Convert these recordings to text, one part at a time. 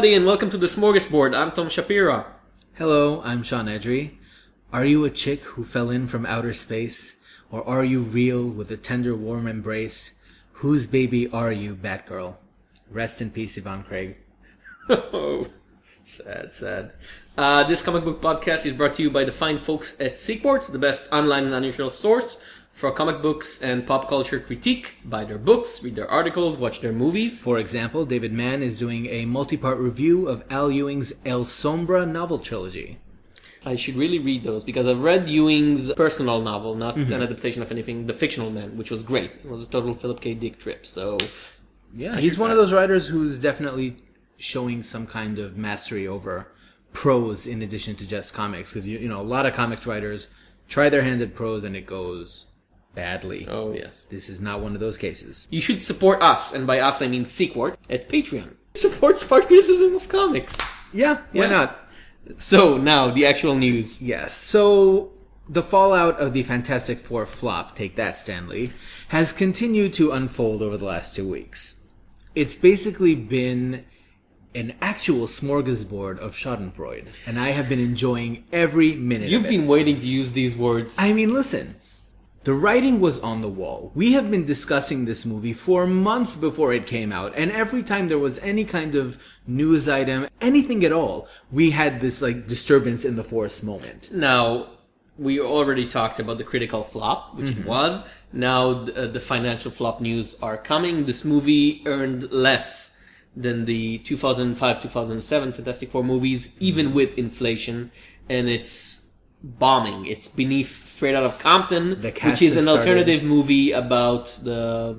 everybody, and welcome to the Smorgasbord. I'm Tom Shapira. Hello, I'm Sean Edry. Are you a chick who fell in from outer space? Or are you real with a tender, warm embrace? Whose baby are you, Batgirl? Rest in peace, Yvonne Craig. Oh, sad, sad. Uh, this comic book podcast is brought to you by the fine folks at Sequart, the best online and unusual source for comic books and pop culture critique. Buy their books, read their articles, watch their movies. For example, David Mann is doing a multi-part review of Al Ewing's El Sombra novel trilogy. I should really read those because I've read Ewing's personal novel, not mm-hmm. an adaptation of anything, The Fictional Man, which was great. It was a total Philip K. Dick trip. So, Yeah, he's one of those writers who's definitely showing some kind of mastery over prose in addition to just comics. Because you, you know, a lot of comics writers try their hand at prose and it goes badly. oh yes. This is not one of those cases. You should support us, and by us I mean Sequart, at Patreon. Support smart criticism of comics. Yeah, why Yeah. not? So, now, the actual news. Yes. So the fallout of the Fantastic Four flop, take that, Stanley, has continued to unfold over the last two weeks. It's basically been an actual smorgasbord of Schadenfreude, and I have been enjoying every minute. You've of it. been waiting to use these words. I mean, listen. The writing was on the wall. We have been discussing this movie for months before it came out, and every time there was any kind of news item, anything at all, we had this like disturbance in the force moment. Now, we already talked about the critical flop, which Mm-hmm. it was. Now, the, the financial flop news are coming. This movie earned less than the 2005-2007 Fantastic Four movies, even with inflation, and it's bombing. It's beneath Straight Outta Compton, which is an started- alternative movie about the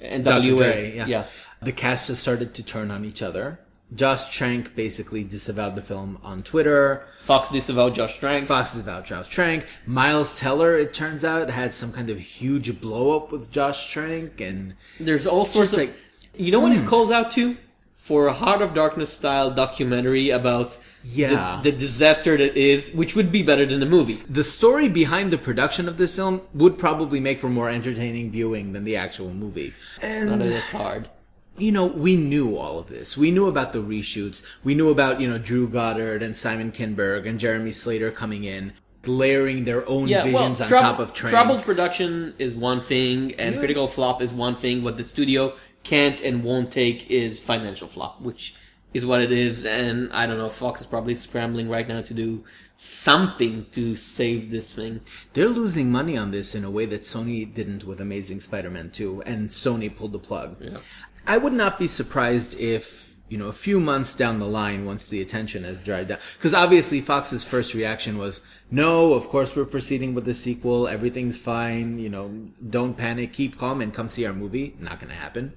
NWA. Yeah. yeah. The cast has started to turn on each other. Josh Trank basically disavowed the film on Twitter. Fox disavowed Josh Trank. Fox disavowed Josh Trank. Miles Teller, it turns out, had some kind of huge blow up with Josh Trank, and There's all sorts of. like- you know what it hmm. calls out to? For a Heart of Darkness style documentary about Yeah. the, the disaster that is, which would be better than the movie. the story behind the production of this film would probably make for more entertaining viewing than the actual movie. Not And that it's hard. you know, we knew all of this. We knew about the reshoots. We knew about, you know, Drew Goddard and Simon Kinberg and Jeremy Slater coming in, layering their own Yeah, well, visions on top of Trank. troubled production is one thing, and Yeah. critical flop is one thing. What the studio can't and won't take is financial flop, which is what it is. And I don't know, Fox is probably scrambling right now to do something to save this thing. They're losing money on this in a way that Sony didn't with Amazing Spider-Man 2, and Sony pulled the plug. Yeah. I would not be surprised if, you know, a few months down the line, once the attention has dried down, because obviously Fox's first reaction was, no, of course we're proceeding with the sequel, everything's fine, you know, don't panic, keep calm, and come see our movie. Not gonna happen.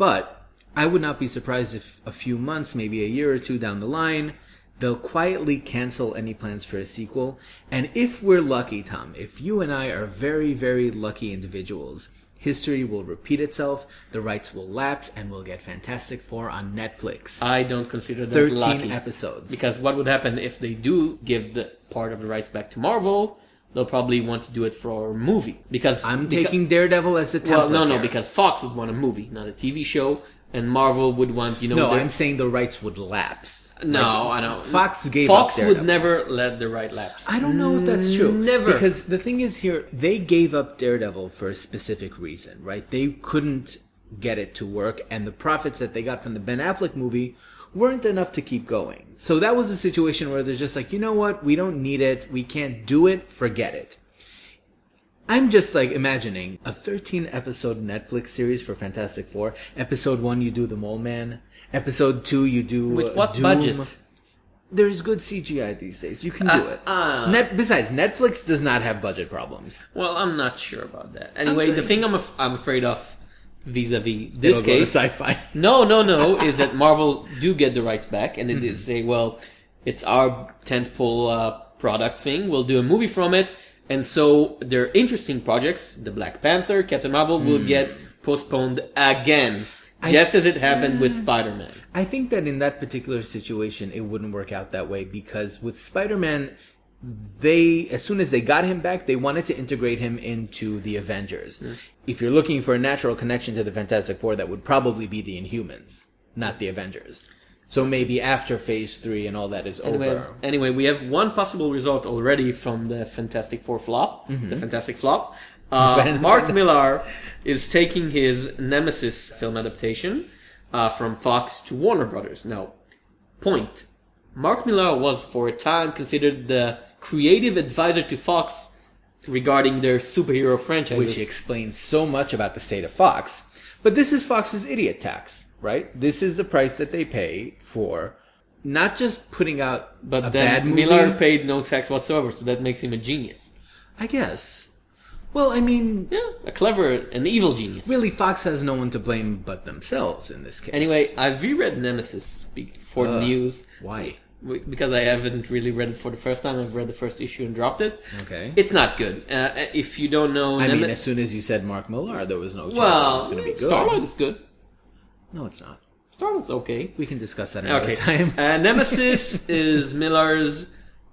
But I would not be surprised if a few months, maybe a year or two down the line, they'll quietly cancel any plans for a sequel. And if we're lucky, Tom, if you and I are very, very lucky individuals, history will repeat itself, the rights will lapse, and we'll get Fantastic Four on Netflix. I don't consider that 13 lucky. episodes. Because what would happen if they do give the part of the rights back to Marvel? They'll probably want to do it for a movie. Because I'm beca- taking Daredevil as the template. well, no, no, here. because Fox would want a movie, not a TV show, and Marvel would want you know. No, their- I'm saying the rights would lapse. no, Like, I know. Fox gave Fox would never let the right lapse. I don't know if that's true. Mm, never. Because the thing is here, they gave up Daredevil for a specific reason, right? They couldn't get it to work, and the profits that they got from the Ben Affleck movie weren't enough to keep going. So that was a situation where they're just like, you know what? We don't need it. We can't do it. Forget it. I'm just like imagining a 13 episode Netflix series for Fantastic Four. Episode one, you do the Mole Man. Episode two, you do With uh, what Doom. budget? There's good CGI these days. You can do it. uh. Net, besides, Netflix does not have budget problems. Well, I'm not sure about that. Anyway, the thing I'm af- I'm afraid of vis-a-vis this case, sci-fi. no, no, no, is that Marvel do get the rights back, and they Mm-hmm. say, well, it's our tentpole uh, product thing. We'll do a movie from it, and so their interesting projects, the Black Panther, Captain Marvel, Mm. will get postponed again, just as it happened with Spider-Man. I think that in that particular situation, it wouldn't work out that way because with Spider-Man, they, as soon as they got him back, they wanted to integrate him into the Avengers. If you're looking for a natural connection to the Fantastic Four, that would probably be the Inhumans, not the Avengers. So maybe after phase three and all that is Anyway, over. anyway, we have one possible result already from the Fantastic Four flop, the Fantastic Flop. Uh, Mark Millar is taking his Nemesis film adaptation uh, from Fox to Warner Brothers. Now, point. Mark Millar was for a time considered the creative advisor to Fox regarding their superhero franchise. which explains so much about the state of Fox. But this is Fox's idiot tax, right? This is the price that they pay for not just putting out but a then bad movie. Millar paid no tax whatsoever, so that makes him a genius. I guess. Well, I mean, Yeah, a clever, an evil genius. really, Fox has no one to blame but themselves in this case. Anyway, I've reread Nemesis for Uh. news why? Because I haven't really read it for the first time. I've read the first issue and dropped it. Okay. It's not good. Uh, if you don't know, I mean, as soon as you said Mark Millar, there was no chance it was going to be good. Starlight is good. No, it's not. Starlight's okay. We can discuss that another Okay. time. uh, Nemesis is Millar's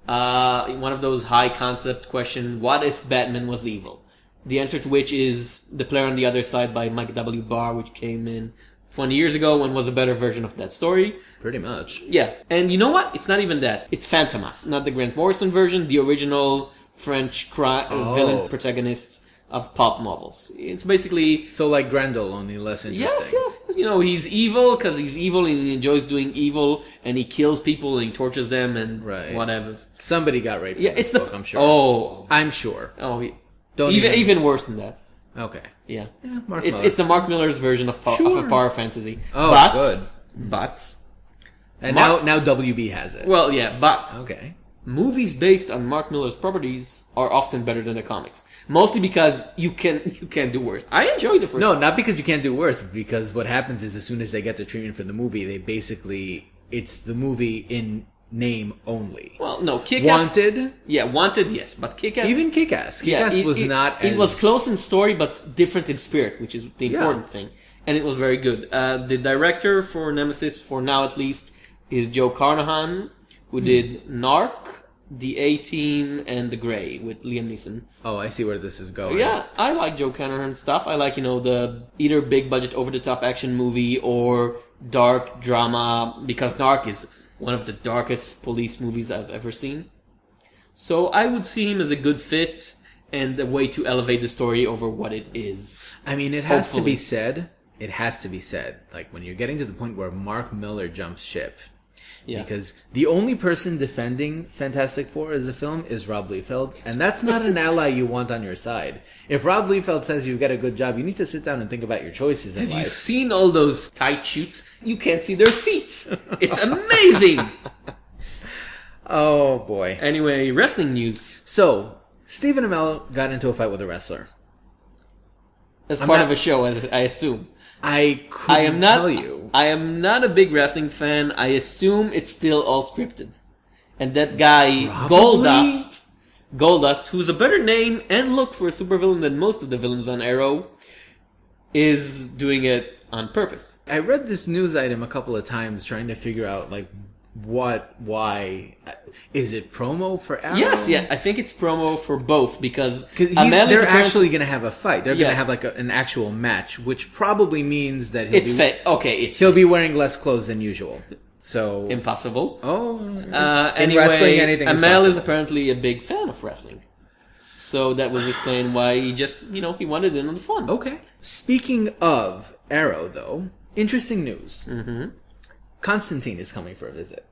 uh, one of those high concept question: What if Batman was evil? The answer to which is the player on the other side by Mike W. Barr, which came in 20 years ago and was a better version of that story. Pretty much. Yeah, and you know what? It's not even that. It's Fantomas, not the Grant Morrison version, the original French cri- uh, Oh. villain protagonist of pop novels. It's basically So, like Grendel, only less interesting. yes, yes. You know, he's evil because he's evil and he enjoys doing evil, and he kills people and he tortures them and Right. whatever. Somebody got raped. Yeah, it's the book, I'm sure. oh I'm sure. oh he- Don't even even- even worse than that. Okay. Yeah, Yeah, Mark it's it's the Mark Millar's version of, pow- Sure. of a power fantasy. Oh, but, good. But And Mark- now, now WB has it. well, yeah, but okay. movies based on Mark Millar's properties are often better than the comics. Mostly because you can you can't do worse. I enjoy the first. No, not because you can't do worse. Because what happens is, as soon as they get the treatment for the movie, they basically it's the movie in name only. Well, no, Kick-Ass. Wanted, Yeah, Wanted. Yes, but Kick-Ass. even Kick-Ass. Kick-Ass it, was it- not. It as, was close in story, but different in spirit, which is the Yeah. important thing. And it was very good. Uh, the director for Nemesis, for now at least, is Joe Carnahan, who did Narc, The A Team, and The Grey with Liam Neeson. Oh, I see where this is going. Yeah, I like Joe Carnahan stuff. I like, you know, the either big budget over the top action movie or dark drama because Narc is one of the darkest police movies I've ever seen. So I would see him as a good fit and a way to elevate the story over what it is. I mean, it has to be said. It has to be said. Like when you're getting to the point where Mark Millar jumps ship, Yeah. because the only person defending Fantastic Four as a film is Rob Liefeld, and that's not an ally you want on your side. If Rob Liefeld says you've got a good job, you need to sit down and think about your choices in Have you seen all those tight shoots? You can't see their feet. It's amazing. oh boy! anyway, wrestling news. So Stephen Amell got into a fight with a wrestler. As I'm part not- of a show, as I assume. I couldn't I am not. tell you. I am not a big wrestling fan. I assume it's still all scripted, and that guy Probably. Goldust, Goldust, who's a better name and look for a supervillain than most of the villains on Arrow, is doing it on purpose. I read this news item a couple of times trying to figure out like what, why, is it promo for Arrow? Yes, yeah, I think it's promo for both because they're actually going to have a fight. They're Yeah. going to have like a, an actual match, which probably means that he'll It's be, fake. Okay, it's he'll be wearing less clothes than usual. So, impossible. oh, Uh, in anyway, wrestling, anything Amell is possible. apparently a big fan of wrestling, so that was explained why he just you know he wanted in on the fun. Okay. Speaking of Arrow, though, interesting news. Mm-hmm. Constantine is coming for a visit.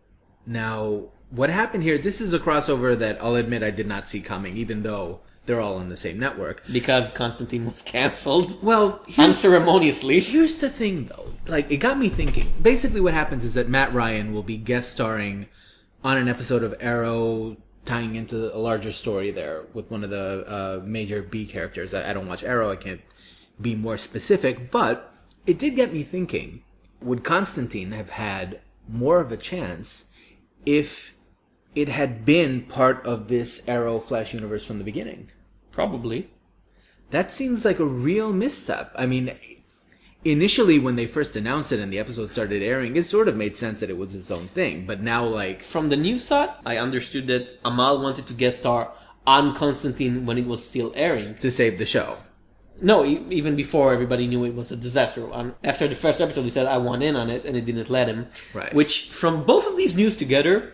Now, what happened here? This is a crossover that I'll admit I did not see coming, even though they're all on the same network. because Constantine was cancelled Well, unceremoniously. here's the thing, though. Like, it got me thinking. Basically, what happens is that Matt Ryan will be guest starring on an episode of Arrow, tying into a larger story there with one of the uh, major B characters. I, I don't watch Arrow. I can't be more specific, but it did get me thinking. Would Constantine have had more of a chance if it had been part of this Arrow Flash universe from the beginning? Probably. That seems like a real misstep. I mean, initially when they first announced it and the episode started airing, it sort of made sense that it was its own thing. But now, like, From the news side, I understood that Amell wanted to guest star on Constantine when it was still airing. to save the show. No, e- even before everybody knew it was a disaster. Um, after the first episode, he said, "I want in on it," and it didn't let him. Right. Which, from both of these news together,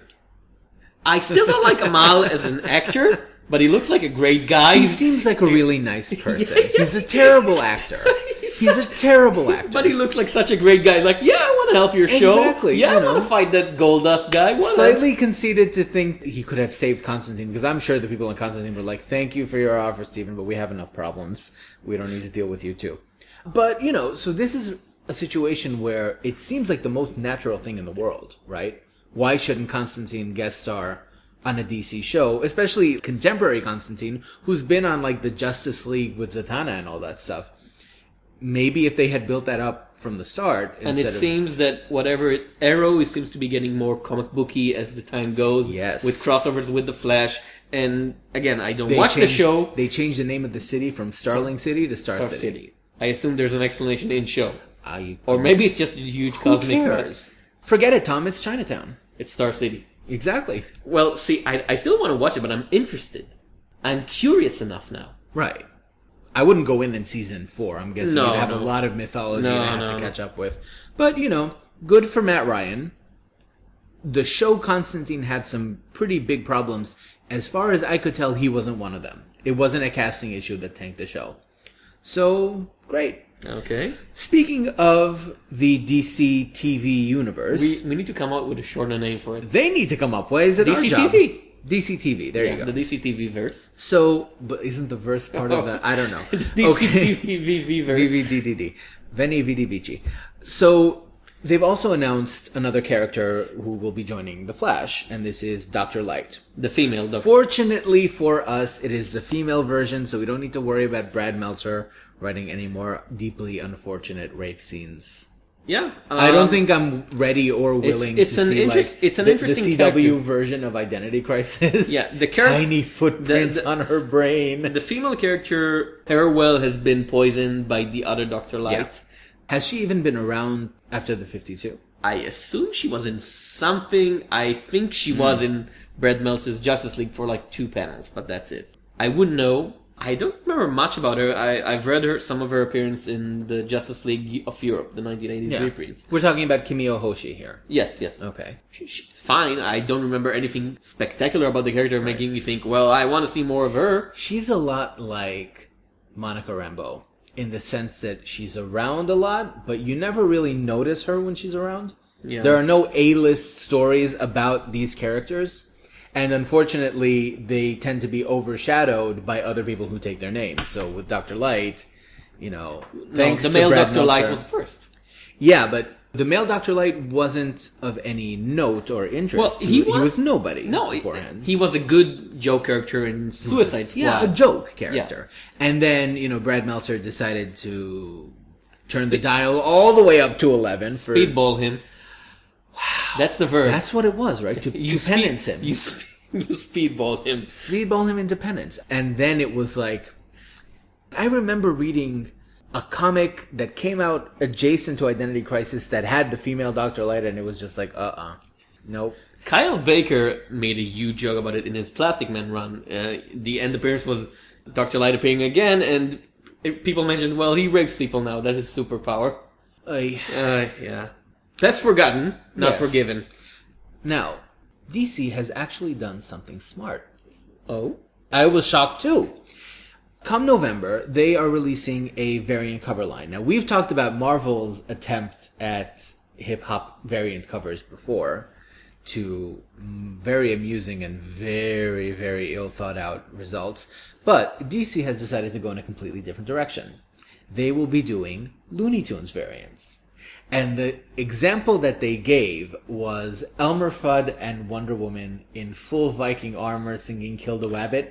I still don't like Amell as an actor, but he looks like a great guy. He seems like a really nice person. He's a terrible actor. He's He's a terrible actor. But he looks like such a great guy. Like, yeah, I want to help your show. Exactly, Yeah, you I want to fight that Goldust guy. What Slightly conceited to think he could have saved Constantine because I'm sure the people in Constantine were like, "Thank you for your offer, Stephen, but we have enough problems. We don't need to deal with you too." But you know, so this is a situation where it seems like the most natural thing in the world, right? Why shouldn't Constantine guest star on a DC show, especially contemporary Constantine, who's been on like the Justice League with Zatanna and all that stuff? Maybe if they had built that up from the start, And it of- seems that whatever it, Arrow seems to be getting more comic booky as the time goes. Yes. With crossovers with the Flash. And again, I don't watch the show. They changed the name of the city from Starling City to Star, Star City. City. I assume there's an explanation in show. Ah, I, Or maybe it's just a huge cosmic cares? Forget it, Tom. It's Chinatown. It's Star City. Exactly. Well, see, I, I still want to watch it, but I'm interested. I'm curious enough now. Right. I wouldn't go in in season four. I'm guessing No, you'd have a lot of mythology No, to have no, to no. catch up with. But you know, good for Matt Ryan. The show Constantine had some pretty big problems. As far as I could tell, he wasn't one of them. It wasn't a casting issue that tanked the show. So great. Okay. Speaking of the DC TV universe, We, we need to come up with a shorter name for it. they need to come up. Why is it our DC job? TV. DC TV. There you go. the DCTV verse. So, but isn't the verse part of that? I don't know. DCTV verse. VVDDD. Veni Vidi Vici. So, they've also announced another character who will be joining The Flash, and this is Dr. Light. The female doctor. Fortunately for us, it is the female version, so we don't need to worry about Brad Meltzer writing any more deeply unfortunate rape scenes. Yeah. I don't um, think I'm ready or willing it's to an see interest- like it's an the, interesting the CW character. version of Identity Crisis. Yeah, the char- tiny footprints the- on her brain. The female character, Harwell, has been poisoned by the other Dr. Light. Has she even been around after the 52? I assume she was in something. I think she was in Brad Meltzer's Justice League for like two panels, but that's it. I wouldn't know. I don't remember much about her. I, I've read her some of her appearance in the Justice League of Europe, the 1980s reprints. We're talking about Kimiyo Hoshi here. Yes, yes. Okay. She, she's fine. I don't remember anything spectacular about the character making me think, well, I want to see more of her. She's a lot like Monica Rambeau in the sense that she's around a lot, but you never really notice her when she's around. Yeah. There are no A-list stories about these characters. And unfortunately, they tend to be overshadowed by other people who take their names. So with Dr. Light, you know, thanks no, the to male Brad Dr. Light Meltzer- was first. Yeah, but the male Dr. Light wasn't of any note or interest. Well, he was- nobody No, he, beforehand. he was a good joke character in Suicide Squad. yeah, a joke character. And then, you know, Brad Meltzer decided to turn the dial all the way up to 11 for Speedball him. Wow. That's the verb. That's what it was, right? To, you to penance him. You, sp- you speedball him. Speedball him into penance. And then it was like, I remember reading a comic that came out adjacent to Identity Crisis that had the female Dr. Light and it was just like, uh-uh. Nope. Kyle Baker made a huge joke about it in his Plastic Man run. Uh, the end appearance was Dr. Light appearing again, and people mentioned, well, he rapes people now. That's his superpower. I, Uh, yeah. That's forgotten, not Yes. forgiven. now, DC has actually done something smart. Oh? I was shocked too. Come November, they are releasing a variant cover line. Now, we've talked about Marvel's attempt at hip hop variant covers before to mm, very amusing and very, very ill thought out results. But DC has decided to go in a completely different direction. They will be doing Looney Tunes variants. And the example that they gave was Elmer Fudd and Wonder Woman in full Viking armor singing Kill the Wabbit.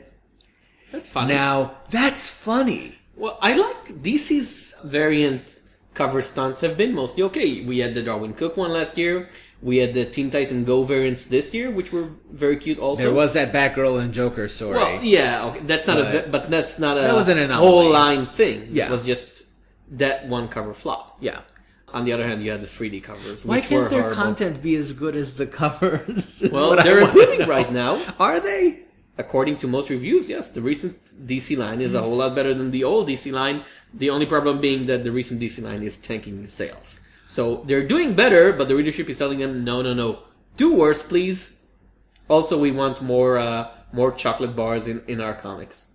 That's funny. Now, that's funny. Well, I like DC's variant cover stunts have been mostly okay. We had the Darwyn Cooke one last year. We had the Teen Titan Go variants this year, which were very cute also. There was that Batgirl and Joker story. Well, yeah, okay. That's not a, But- ve- but that's not a That was an anomaly. whole line thing. Yeah. It was just that one cover flop. yeah. On the other hand, you had the 3D covers, Why which can't were their horrible. content be as good as the covers? Well, they're improving right now. Are they? according to most reviews, yes, the recent DC line is a whole lot better than the old DC line. The only problem being that the recent DC line is tanking sales. So they're doing better, but the readership is telling them, no, no, no, do worse, please. Also, we want more, uh, more chocolate bars in, in our comics.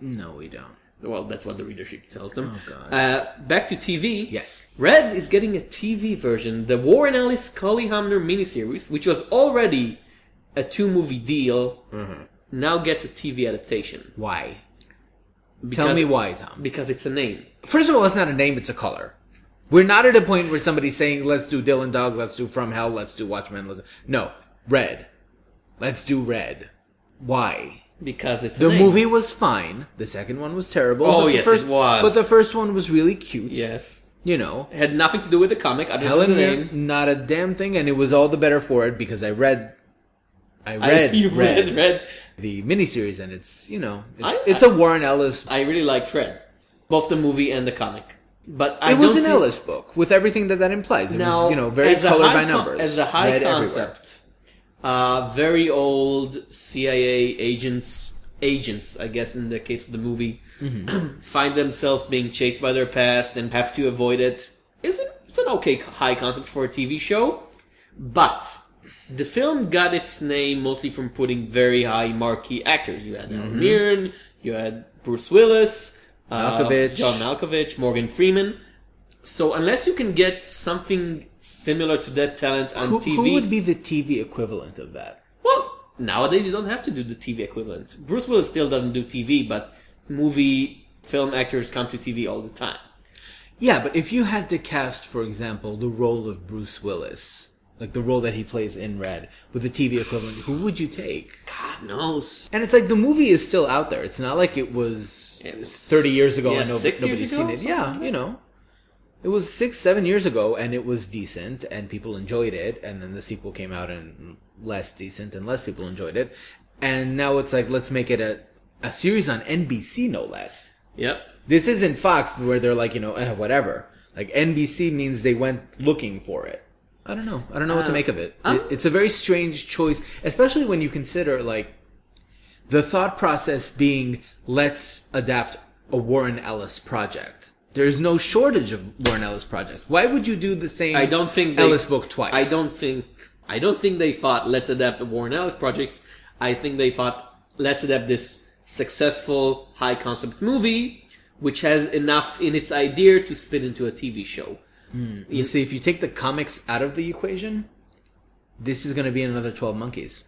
No, we don't. Well, that's what the readership tells them. Oh, God. Uh, back to TV. Yes. Red is getting a TV version. The Warren Ellis Cully Hamner miniseries, which was already a two movie deal, Mm-hmm. now gets a TV adaptation. Why? Because, Tell me why, Tom. Because it's a name. First of all, it's not a name; it's a color. We're not at a point where somebody's saying, "Let's do Dylan Dog," "Let's do From Hell," "Let's do Watchmen." Let's... No, red. Let's do red. Why? Because it's The movie was fine. The second one was terrible. Oh, yes, first, it was. But the first one was really cute. Yes. You know, It had nothing to do with the comic other Helen than not a damn thing, and it was all the better for it because I read, I I, read, you read, read, read. the miniseries, and it's you know, it's, I- it's a Warren Ellis. I really liked Red. Both the movie and the comic. But I it was an Ellis book with everything that that implies. It Now, was you know very as a color by con- numbers. as a high concept. everywhere. Uh, very old CIA agents, agents, I guess, in the case of the movie, Mm-hmm. find themselves being chased by their past and have to avoid it. Isn't it's an okay high concept for a TV show, but the film got its name mostly from putting very high marquee actors. You had Helen Mirren, you had Bruce Willis, uh, Malkovich. John Malkovich, Morgan Freeman. So unless you can get something similar to that talent on Who, TV, who would be the TV equivalent of that? well, nowadays you don't have to do the TV equivalent. Bruce Willis still doesn't do TV, but movie film actors come to TV all the time. Yeah, but if you had to cast, for example, the role of Bruce Willis, like the role that he plays in Red, with the TV equivalent, who would you take? God knows. And it's like the movie is still out there. It's not like it was It was- 30 years ago yeah, and no, nobody's seen it. Yeah, you know. It was six, seven years ago, and it was decent, and people enjoyed it. And then the sequel came out, and less decent, and less people enjoyed it. And now it's like, let's make it a, a series on NBC, no less. Yep. This isn't Fox, where they're like, you know, eh, whatever. Like NBC means they went looking for it. I don't know. I don't know what to Uh, make of it. It. It's a very strange choice, especially when you consider like the thought process being let's adapt a Warren Ellis project. There's no shortage of Warren Ellis projects. Why would you do the same I don't think they, Ellis book twice? I don't think I don't think they thought let's adapt the Warren Ellis project. I think they thought let's adapt this successful high concept movie which has enough in its idea to spin into a TV show. Hmm. You see, if you take the comics out of the equation, this is going to be another Twelve Monkeys.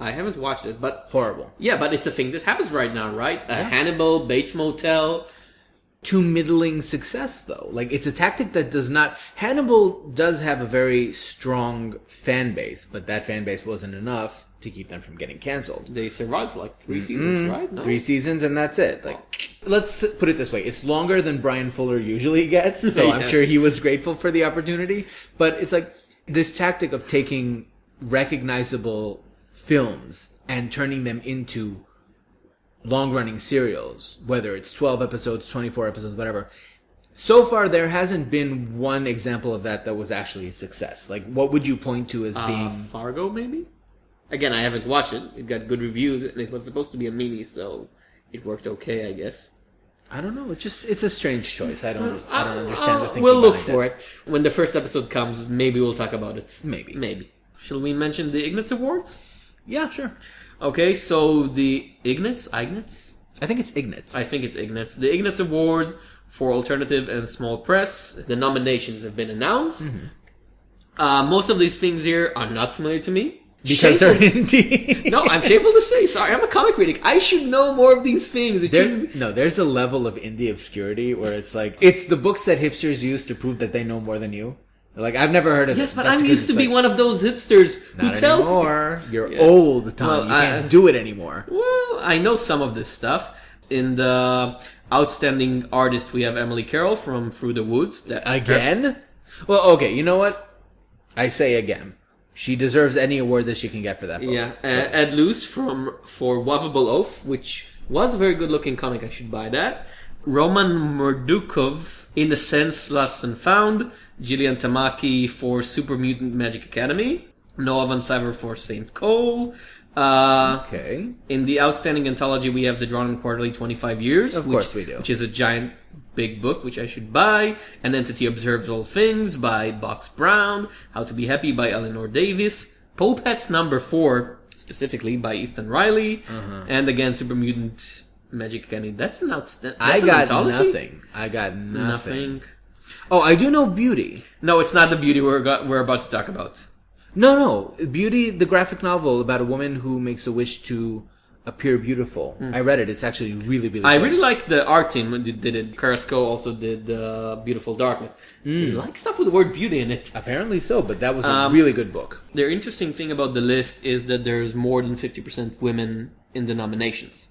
I haven't watched it, but Horrible. yeah, but it's a thing that happens right now, right? A Hannibal, Bates Motel. To middling success though. Like it's a tactic that does not Hannibal does have a very strong fan base, but that fan base wasn't enough to keep them from getting canceled. They survived for like 3 seasons, right? No. Three seasons and that's it. Like let's put it this way, it's longer than Bryan Fuller usually gets, so I'm sure he was grateful for the opportunity, but it's like this tactic of taking recognizable films and turning them into long running serials, whether it's 12 episodes, 24 episodes, whatever. So far, there hasn't been one example of that that was actually a success. Like, what would you point to as Uh, being. Fargo, maybe? Again, I haven't watched it. It got good reviews, and it was supposed to be a mini, so it worked okay, I guess. I don't know. It's just, it's a strange choice. I don't, I don't understand the Uh, thinking We'll look for it. When the first episode comes, maybe we'll talk about it. Maybe. Maybe. Shall we mention the Ignatz Awards? Yeah, sure. Okay, so the Ignatz? Ignatz? I think it's Ignatz. I think it's Ignatz. The Ignatz Awards for Alternative and Small Press. The nominations have been announced. Mm-hmm. Uh, most of these things here are not familiar to me. because Shameful- they're indie. no, I'm shameful to say. Sorry, I'm a comic critic. I should know more of these things. There, shouldn't no, there's a level of indie obscurity where it's like it's the books that hipsters use to prove that they know more than you. Like I've never heard of it. Yes, it. but That's I'm used to it's be like, one of those hipsters who tell. anymore. You're Yeah. old, Tom. Well, you I- can't do it anymore. Well, I know some of this stuff. In the outstanding artist, we have Emily Carroll from Through the Woods. That Again? Well, okay. You know what? I say again. She deserves any award that she can get for that book. Yeah, uh, Ed Luce from for Wuvable Oaf, which was a very good looking comic. I should buy that. Roman Muradov in the Sense Lost and Found. Jillian Tamaki for Super Mutant Magic Academy. Noah Van Sciver for Saint Cole. Uh, Okay. in the outstanding anthology, we have the Drawn Quarterly 25 Years. Of which- course we do. Which is a giant big book, which I should buy. An Entity Observes All Things by Box Brown. How to Be Happy by Eleanor Davis. Pope Hats number four, specifically by Ethan Rilly. Uh-huh. And again, Super Mutant Magic Academy. That's an outstanding. I got nothing. I got nothing. Nothing. Oh, I do know Beauty. No, it's not the beauty we're, go- we're about to talk about. No, no. Beauty, the graphic novel about a woman who makes a wish to appear beautiful. I read it. It's actually really, really. I good. really like the art team who did it. Kerascoët also did uh, Beautiful Darkness. Hmm. I like stuff with the word beauty in it. Apparently so, but that was a Um, really good book. The interesting thing about the list is that there's more than 50% women in the nominations.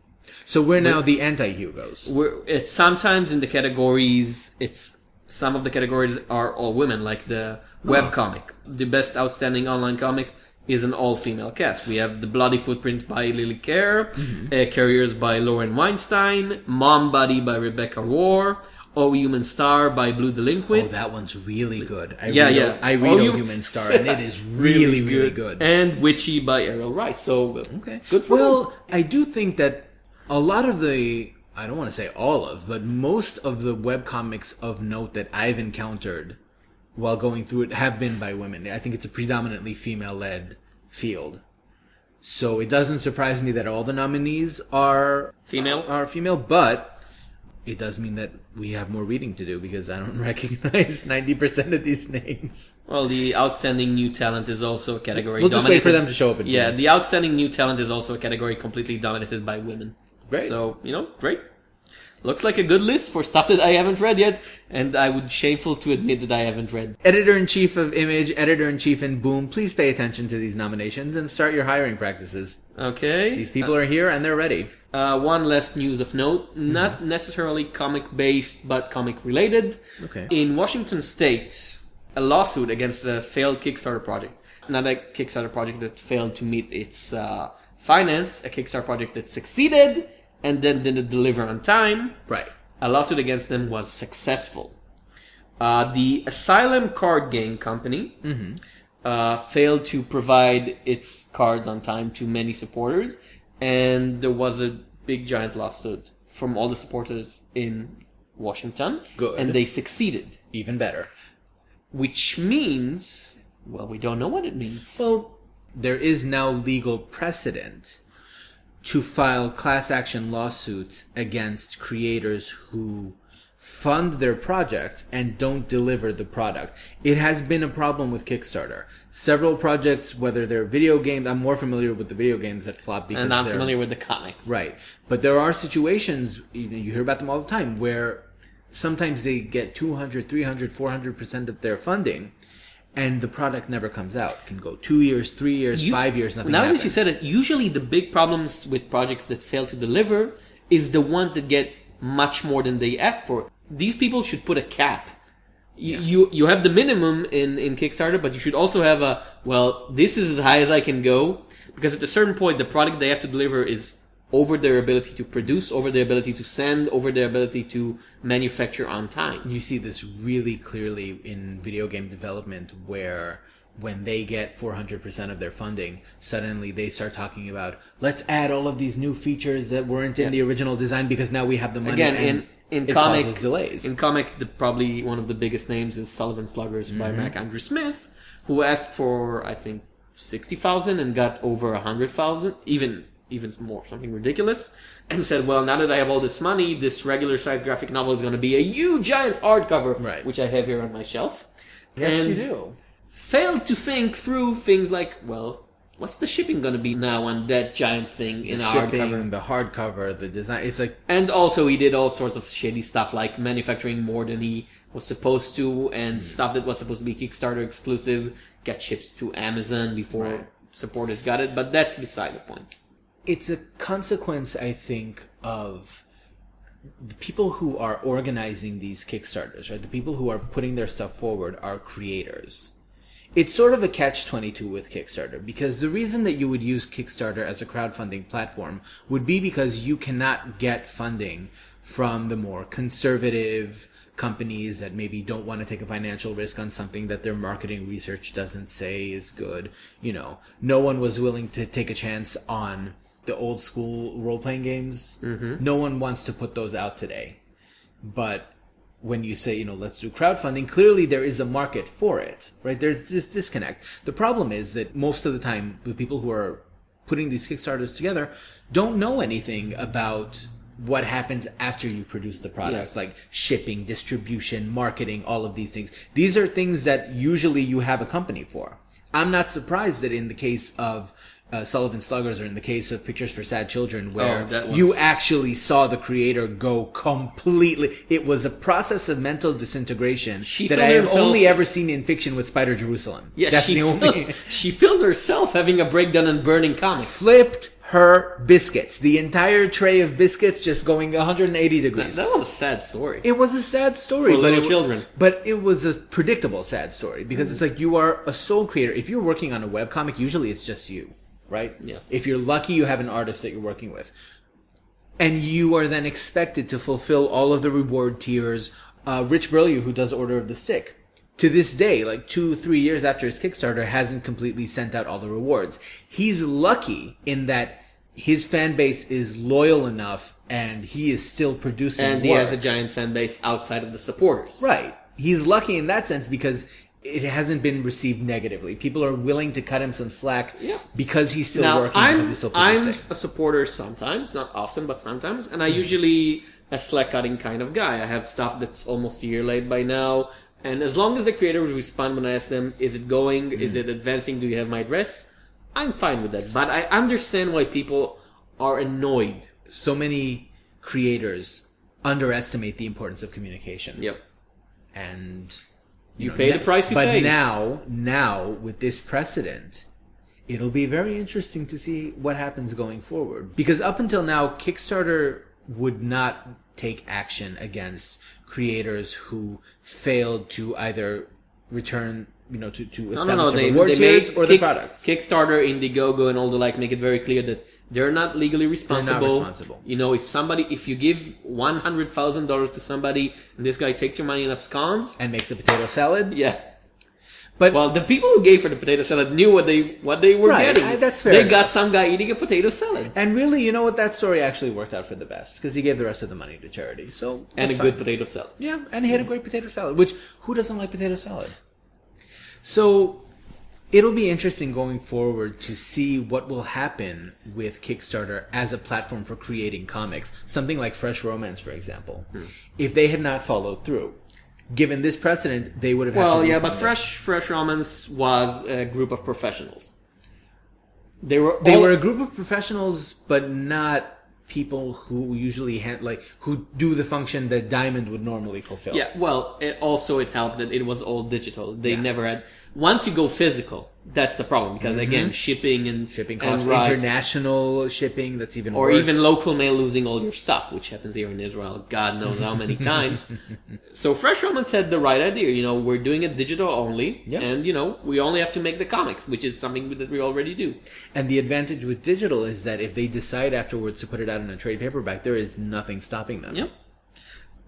So we're now the anti-Hugos. We're, it's sometimes in the categories, it's some of the categories are all women, like the web comic. The best outstanding online comic is an all-female cast. We have The Bloody Footprint by Lilli Carré, Mm-hmm. uh, Carriers by Lauren Weinstein, Mom Buddy by Rebecca Roher, Oh Human Star by Blue Delliquanti. Oh, that one's really good. I Yeah, read, yeah. I read Oh, Oh, Human Star, and it is really, really good. And Witchy by Ariel Ries. So, Okay. good for well, them. I do think that a lot of the I don't want to say all of, but most of the webcomics of note that I've encountered while going through it have been by women. I think it's a predominantly female led field. So it doesn't surprise me that all the nominees are Female? are female, but it does mean that we have more reading to do because I don't recognize 90% of these names. Well, the outstanding new talent is also a category. We'll just wait for dominated- them to show up. Yeah, the outstanding new talent is also a category completely dominated by women. Great. So, you know, great. Looks like a good list for stuff that I haven't read yet, and I would shameful to admit that I haven't read. Editor in chief of Image, editor in chief in Boom, please pay attention to these nominations and start your hiring practices. Okay. These people are here and they're ready. Uh, one last news of note, not necessarily comic based, but comic related. Okay. In Washington State, a lawsuit against a failed Kickstarter project. Not a Kickstarter project that failed to meet its uh, finance, a Kickstarter project that succeeded and then didn't deliver on time. Right. A lawsuit against them was successful. Uh, the Asylum Card Game Company uh, failed to provide its cards on time to many supporters, and there was a big giant lawsuit from all the supporters in Washington. Good. And they succeeded, Even better. which means, well, we don't know what it means. Well, there is now legal precedent to file class action lawsuits against creators who fund their projects and don't deliver the product. It has been a problem with Kickstarter. Several projects, whether they're video games, I'm more familiar with the video games that flop because and I'm familiar with the comics. Right. But there are situations, you, you hear about them all the time, where sometimes they get 200, 300, 400% of their funding and the product never comes out. It can go two years, three years, You- five years, nothing Now happens. that you said it, usually the big problems with projects that fail to deliver is the ones that get much more than they ask for. These people should put a cap. You, you you have the minimum in in Kickstarter, but you should also have a well. This is as high as I can go because at a certain point, the product they have to deliver is over their ability to produce, over their ability to send, over their ability to manufacture on time. You see this really clearly in video game development where when they get 400% of their funding, suddenly they start talking about, let's add all of these new features that weren't in Yeah. the original design because now we have the money Again, and in in comic delays. In comic, the, probably one of the biggest names is Sullivan Sluggers by mm-hmm. Mark Andrew Smith, who asked for I think sixty thousand and got over a hundred thousand, even even more, something ridiculous, and said, "Well, now that I have all this money, this regular size graphic novel is going to be a huge giant hardcover, Right. which I have here on my shelf." yes, and you do. Failed to think through things like, well, what's the shipping going to be now on that giant thing in a hardcover? Shipping, the hardcover, the design. It's like And also, he did all sorts of shady stuff, like manufacturing more than he was supposed to, and hmm. stuff that was supposed to be Kickstarter exclusive got shipped to Amazon before Right. supporters got it. But that's beside the point. It's a consequence, I think, of the people who are organizing these Kickstarters, right? The people who are putting their stuff forward are creators. It's sort of a catch 22 with Kickstarter because the reason that you would use Kickstarter as a crowdfunding platform would be because you cannot get funding from the more conservative companies that maybe don't want to take a financial risk on something that their marketing research doesn't say is good. You know, no one was willing to take a chance on the old school role playing games. Mm-hmm. No one wants to put those out today. But when you say, you know, let's do crowdfunding, clearly there is a market for it, right? There's this disconnect. The problem is that most of the time, the people who are putting these Kickstarters together don't know anything about what happens after you produce the product, Yes. like shipping, distribution, marketing, all of these things. These are things that usually you have a company for. I'm not surprised that in the case of uh, Sullivan Sluggers or in the case of Pictures for Sad Children, where Oh, you actually saw the creator go completely. It was a process of mental disintegration She that I have only ever seen in fiction with Spider Jerusalem. Yeah, That's she the only. she filmed herself having a breakdown and burning comics. Flipped her biscuits. The entire tray of biscuits just going 180 degrees. that was a sad story. It was a sad story, For but little it, children. But it was a predictable sad story because it's like you are a sole creator. If you're working on a webcomic, usually it's just you, right? Yes. If you're lucky, you have an artist that you're working with, and you are then expected to fulfill all of the reward tiers. Uh, Rich Burlew, who does Order of the Stick, to this day, like two, three years after his Kickstarter, hasn't completely sent out all the rewards. He's lucky in that his fan base is loyal enough and he is still producing and he work. has a giant fan base outside of the supporters. Right. He's lucky in that sense because it hasn't been received negatively. People are willing to cut him some slack Yeah. because he's still Now, working. I'm he's still I'm a supporter sometimes, not often, but sometimes, and I Hmm. usually a slack cutting kind of guy. I have stuff that's almost a year late by now, and as long as the creators respond when I ask them, "Is it going? Is Hmm. it advancing? Do you have my address?" I'm fine with that, but I understand why people are annoyed. so many creators underestimate the importance of communication. Yep. And You know, pay the price you but pay. now, now with this precedent, it'll be very interesting to see what happens going forward. Because up until now, Kickstarter would not take action against creators who failed to either return, you know, to, to No, establish no, no. the They, reward they tiers or the products. Kickstarter, Indiegogo, and all the like make it very clear that they're not legally responsible. responsible. You know, if somebody, if you give one hundred thousand dollars to somebody, and this guy takes your money and absconds, and makes a potato salad. yeah. But Well, the people who gave for the potato salad knew what they what they were Right, getting. I- that's fair They enough. got some guy eating a potato salad and really, you know what? That story actually worked out for the best because he gave the rest of the money to charity. So and a that's good potato salad. Yeah, and he had a great potato salad, which who doesn't like potato salad? So it'll be interesting going forward to see what will happen with Kickstarter as a platform for creating comics. Something like Fresh Romance, for example. Hmm. If they had not followed through, given this precedent, they would have had Well, yeah, but it. Fresh Fresh Romance was a group of professionals. They were They all- were a group of professionals, but not people who usually had like who do the function that Diamond would normally fulfill. Yeah, well, it also it helped that it was all digital. They Yeah. never had. Once you go physical, that's the problem because again, shipping and Mm-hmm. shipping and costs, rides, international shipping. That's even or worse. even local mail losing all your stuff, which happens here in Israel. God knows how many times. so Fresh Roman said the right idea. You know, we're doing it digital only, Yeah. and you know, we only have to make the comics, which is something that we already do. And the advantage with digital is that if they decide afterwards to put it out in a trade paperback, there is nothing stopping them. Yep.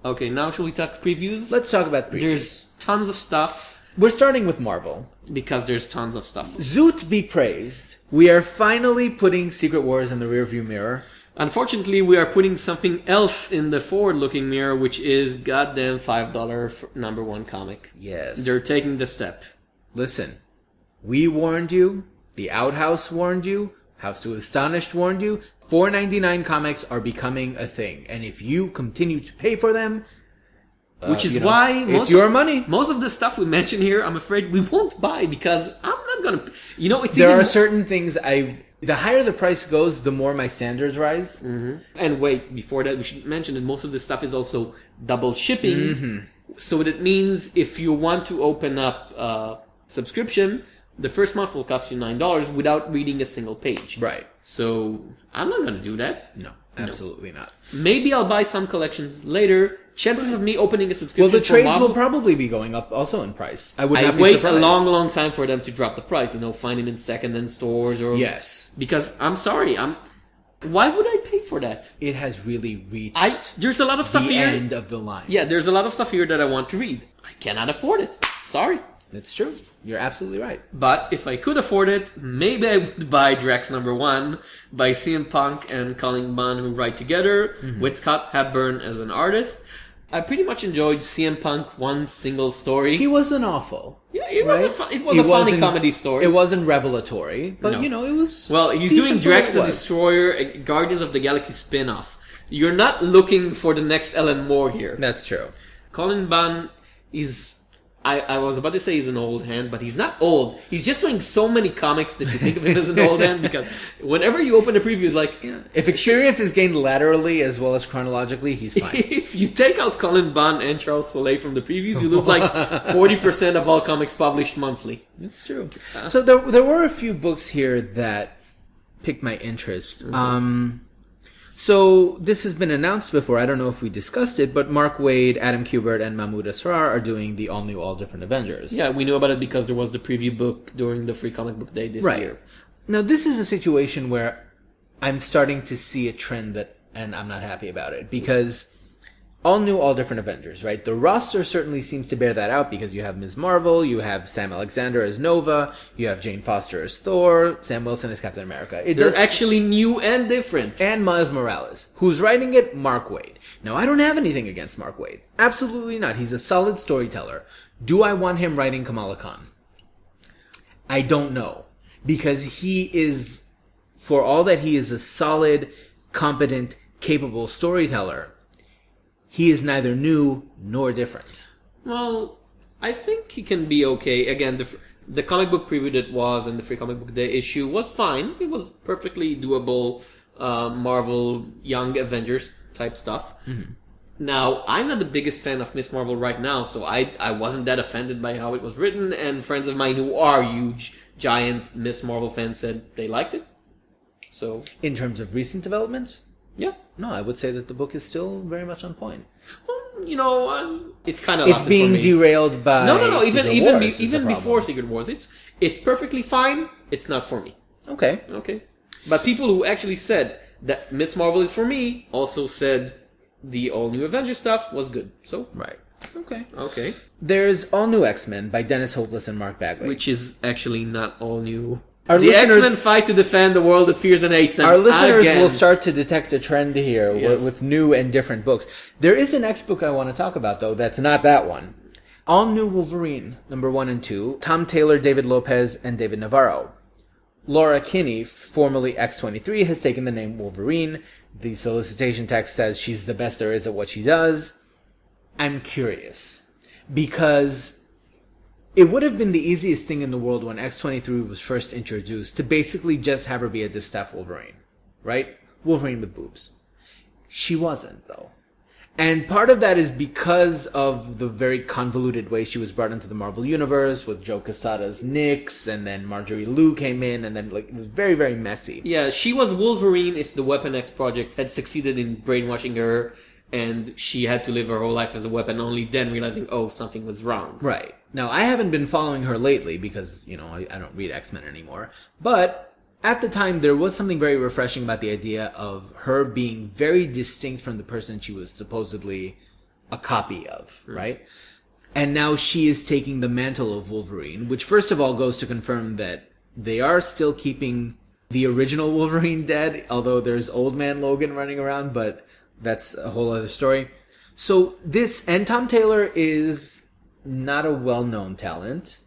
Okay, now shall we talk previews? Let's talk about previews. There's tons of stuff We're starting with Marvel. because there's tons of stuff. Zoot be praised. We are finally putting Secret Wars in the rearview mirror. Unfortunately, we are putting something else in the forward-looking mirror, which is goddamn five dollar number one comic. Yes. They're taking the step. Listen, we warned you. The Outhouse warned you. House to Astonish warned you. 4.99 comics are becoming a thing, and if you continue to pay for them, uh, Which is you know, why it's most your of, money. Most of the stuff we mention here, I'm afraid we won't buy because I'm not gonna. You know, it's There even, are certain things I. The higher the price goes, the more my standards rise. And wait, before that, we should mention that most of this stuff is also double shipping. Mm-hmm. So that means if you want to open up a subscription, the first month will cost you nine dollars without reading a single page. Right. So I'm not gonna do that. No, absolutely not. Maybe I'll buy some collections later. Chances of me opening a subscription. Well, subscription the for trades Marvel, will probably be going up also in price. I would I not be wait surprised. a long, long time for them to drop the price. You know, find it in second-hand stores or Yes. Because I'm sorry, I'm. Why would I pay for for that. it has really reached I there's a lot of stuff the here. end of the line. Yeah, there's a lot of stuff here that I want to read. I cannot afford it. Sorry. That's true. You're absolutely right. But if I could afford it, maybe I would buy Drax number one by CM Punk and Cullen Bunn who write together mm-hmm. with Scott Hepburn as an artist. I pretty much enjoyed CM Punk one single story. He wasn't awful. yeah, it was a right? fun, it was He a funny comedy story. It wasn't revelatory, but No. you know, it was. well, he's doing Drax the. Destroyer, a Guardians of the Galaxy spin-off. You're not looking for the next Alan Moore here. That's true. Cullen Bunn is. I, I was about to say he's an old hand, but he's not old. He's just doing so many comics that you think of him as an old hand because whenever you open a preview, it's like, If experience is gained laterally as well as chronologically, he's fine. if you take out Cullen Bunn and Charles Soule from the previews, you lose like 40% of all comics published monthly. That's true. So there, there were a few books here that piqued my interest. Mm-hmm. Um, so this has been announced before. I don't know if we discussed it, but Mark Waid, Adam Kubert, and Mahmoud Asrar are doing the all new, all different Avengers. Yeah, we knew about it because there was the preview book during the free comic book day this Right. year. Now this is a situation where I'm starting to see a trend that, and I'm not happy about it because all new, all different Avengers, right? The roster certainly seems to bear that out because you have Ms. Marvel, you have Sam Alexander as Nova, you have Jane Foster as Thor, Sam Wilson as Captain America. It They're does, actually new and different. and Miles Morales. Who's writing it? Mark Waid. Now, I don't have anything against Mark Waid. Absolutely not. He's a solid storyteller. Do I want him writing Kamala Khan? I don't know. Because he is, for all that he is a solid, competent, capable storyteller, he is neither new nor different. Well, I think he can be okay. Again, the the comic book preview that was and the free comic book day issue was fine. It was perfectly doable. Uh, Marvel Young Avengers type stuff. Now, I'm not the biggest fan of Miss Marvel right now, so I I wasn't that offended by how it was written. And friends of mine who are huge, giant Miss Marvel fans said they liked it. So In terms of recent developments, yeah, no, I would say that the book is still very much on point. well, you know, um, it kind of It's being derailed by No, no, no. Even Secret even Wars be, even before Secret Wars, it's it's perfectly fine. It's not for me. Okay. Okay, but people who actually said that Miss Marvel is for me also said the all new Avengers stuff was good. So Right. Okay. okay, There's All New X-Men by Dennis Hopeless and Mark Bagley. which is actually not all new. Our the X listeners- Men fight to defend the world that fears and hates them. Our listeners again. will start to detect a trend here Yes. with new and different books. There is an X book I want to talk about though. That's not that one. All New Wolverine, number one and two. Tom Taylor, David Lopez, and David Navarro. Laura Kinney, formerly X23, has taken the name Wolverine. The solicitation text says she's the best there is at what she does. I'm curious because it would have been the easiest thing in the world when X23 was first introduced to basically just have her be a distaff Wolverine, right? Wolverine with boobs. She wasn't though. And part of that is because of the very convoluted way she was brought into the Marvel Universe with Joe Quesada's Nyx and then Marjorie Liu came in and then like it was very, very messy. Yeah, she was Wolverine if the Weapon X project had succeeded in brainwashing her and she had to live her whole life as a weapon, only then realizing, oh, something was wrong. Right. Now, I haven't been following her lately because, you know, I, I don't read X-Men anymore. But at the time, there was something very refreshing about the idea of her being very distinct from the person she was supposedly a copy of, right? And now she is taking the mantle of Wolverine, which first of all goes to confirm that they are still keeping the original Wolverine dead, although there's old man Logan running around, but that's a whole other story. So this, and Tom Taylor is not a well-known talent,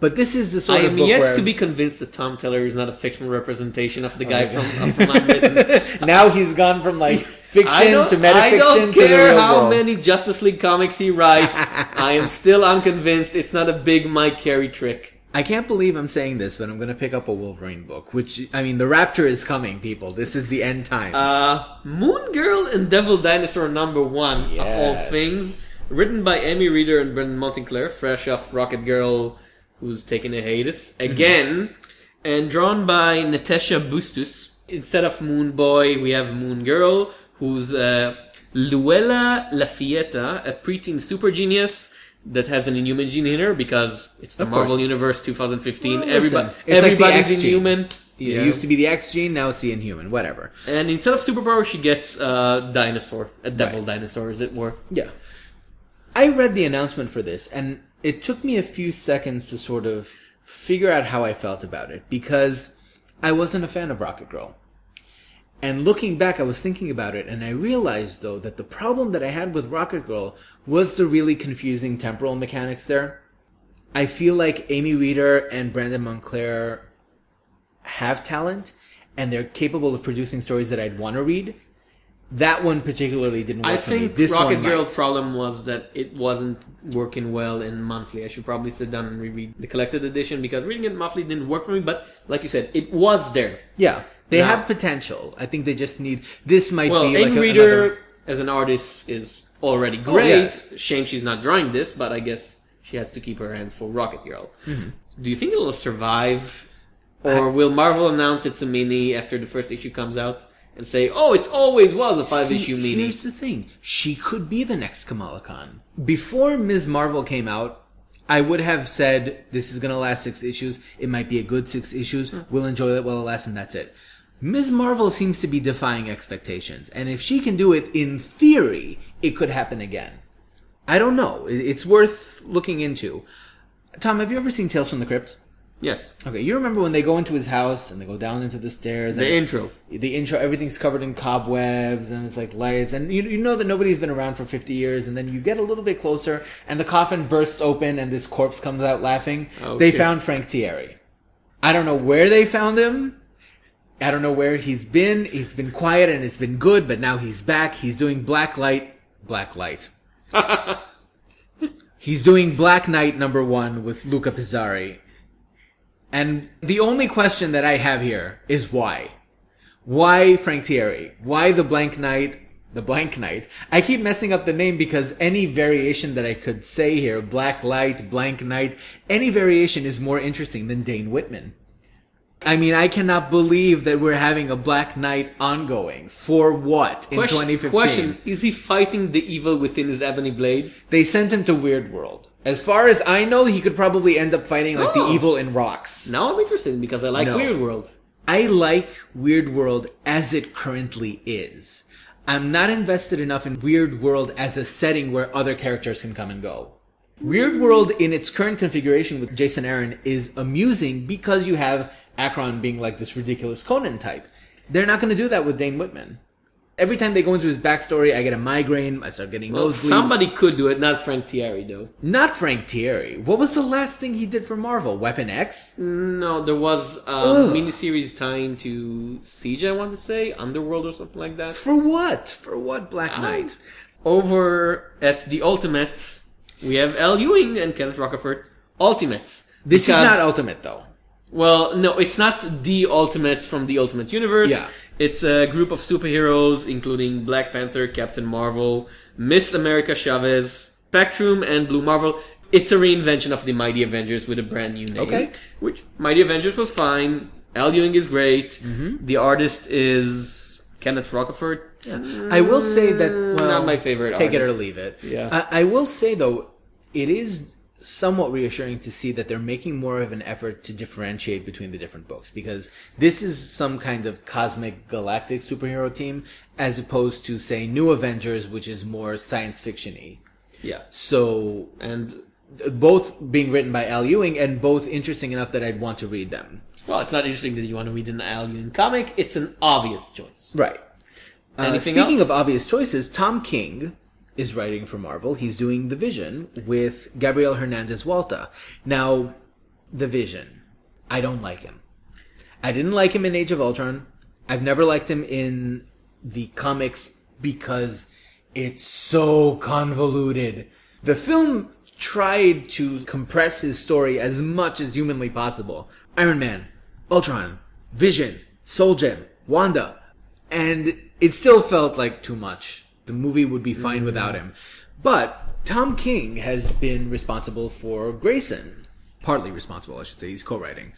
but this is the I sort of am yet where to be convinced that Tom Taylor is not a fictional representation of the guy from, from Unwritten. now he's gone from like fiction don't, to I metafiction don't to the care how world. many Justice League comics he writes. I am still unconvinced it's not a big Mike Carey trick. I can't believe I'm saying this, but I'm going to pick up a Wolverine book. Which I mean, the Rapture is coming, people. This is the end times. Uh, Moon Girl and Devil Dinosaur number one of all things. Written by Amy Reeder and Brandon Montclare, fresh off Rocket Girl, who's taking a hiatus again, and drawn by Natasha Bustos. Instead of Moon Boy, we have Moon Girl, who's uh, Lunella Lafayette, a preteen super genius that has an inhuman gene in her because it's the Of Marvel course. Universe 2015. Well, Everybody, listen, it's like the everybody's X gene. inhuman. It used to be the X gene, now it's the Inhuman. Whatever. And instead of superpower, she gets a dinosaur, a devil dinosaur, as it were. Yeah. I read the announcement for this, and it took me a few seconds to sort of figure out how I felt about it because I wasn't a fan of Rocket Girl. And looking back, I was thinking about it, and I realized though that the problem that I had with Rocket Girl was the really confusing temporal mechanics there. I feel like Amy Reeder and Brandon Montclare have talent, and they're capable of producing stories that I'd want to read. That one particularly didn't work I for me. I think This Rocket one Girl's might. problem was that it wasn't working well in monthly. I should probably sit down and reread the collected edition because reading it monthly didn't work for me. But like you said, it was there. Yeah, they Now- have potential. I think they just need. This might Well, be like a, Reeder another. as an artist is already Oh, great. Shame she's not drawing this, but I guess she has to keep her hands full. Rocket Girl. Mm-hmm. Do you think it'll survive, or will Marvel announce it's a mini after the first issue comes out and say, "Oh, it's always was a five issue See, mini"? Here's the thing: she could be the next Kamala Khan. Before Ms. Marvel came out, I would have said this is going to last six issues. It might be a good six issues. We'll enjoy it while it lasts, and that's it. Ms. Marvel seems to be defying expectations, and if she can do it in theory, it could happen again. I don't know. It's worth looking into. Tom, have you ever seen Tales from the Crypt? Yes, Okay, you remember when they go into his house and they go down into the stairs. the intro. the intro, everything's covered in cobwebs and it's like lights, and you you know that nobody's been around for fifty years, and then you get a little bit closer, and the coffin bursts open, and this corpse comes out laughing. Okay. They found Frank Tieri. I don't know where they found him. I don't know where he's been. He's been quiet and it's been good, but now he's back. He's doing Black Light. Black Light. He's doing Black Knight number one with Luca Pizzari. And the only question that I have here is why? Why Frank Tieri? Why the blank knight? The blank knight. I keep messing up the name because any variation that I could say here, black light, blank knight, any variation is more interesting than Dane Whitman. I mean, I cannot believe that we're having a Black Knight ongoing. For what? In Question, 2015. question: Is he fighting the evil within his ebony blade? They sent him to Weird World. As far as I know, he could probably end up fighting like Oh. the evil in Rocks. Now I'm interested because I like No. Weird World. I like Weird World as it currently is. I'm not invested enough in Weird World as a setting where other characters can come and go. Weird World in its current configuration with Jason Aaron is amusing because you have Arkon being like this ridiculous Conan type. They're not going to do that with Dane Whitman. Every time they go into his backstory, I get a migraine. I start getting Well, nosebleeds. somebody could do it, not Frank Tieri though. Not Frank Tieri. What was the last thing he did for Marvel? Weapon X? No, there was a Ugh. miniseries tying to Siege, I want to say, Underworld or something like that. For what? For what Black Knight? Over at the Ultimates, we have Al Ewing and Kenneth Rocafort. Ultimates. This is not Ultimate though. Well, no, it's not the Ultimates from the Ultimate Universe. Yeah. It's a group of superheroes, including Black Panther, Captain Marvel, Miss America Chavez, Spectrum, and Blue Marvel. It's a reinvention of the Mighty Avengers with a brand new name. Okay. Which Mighty Avengers was fine. Al Ewing is great. Mm-hmm. The artist is Kenneth Rocafort. I will say that well, Not my favorite Take it or leave it. Yeah. I, I will say though, it is somewhat reassuring to see that they're making more of an effort to differentiate between the different books because this is some kind of cosmic galactic superhero team as opposed to say New Avengers, which is more science fiction-y. Yeah. So And, both being written by Al Ewing and both interesting enough that I'd want to read them. well, it's not interesting that you want to read an Al Ewing comic. It's an obvious choice. Right. Uh, speaking else? of obvious choices, Tom King is writing for Marvel. He's doing The Vision with Gabriel Hernandez Walta. Now, The Vision. I don't like him. I didn't like him in Age of Ultron. I've never liked him in the comics because it's so convoluted. The film tried to compress his story as much as humanly possible. Iron Man, Ultron, Vision, Soul Gem, Wanda, and it still felt like too much. The movie would be fine without mm. him. But Tom King has been responsible for Grayson. Partly responsible, I should say. He's co-writing.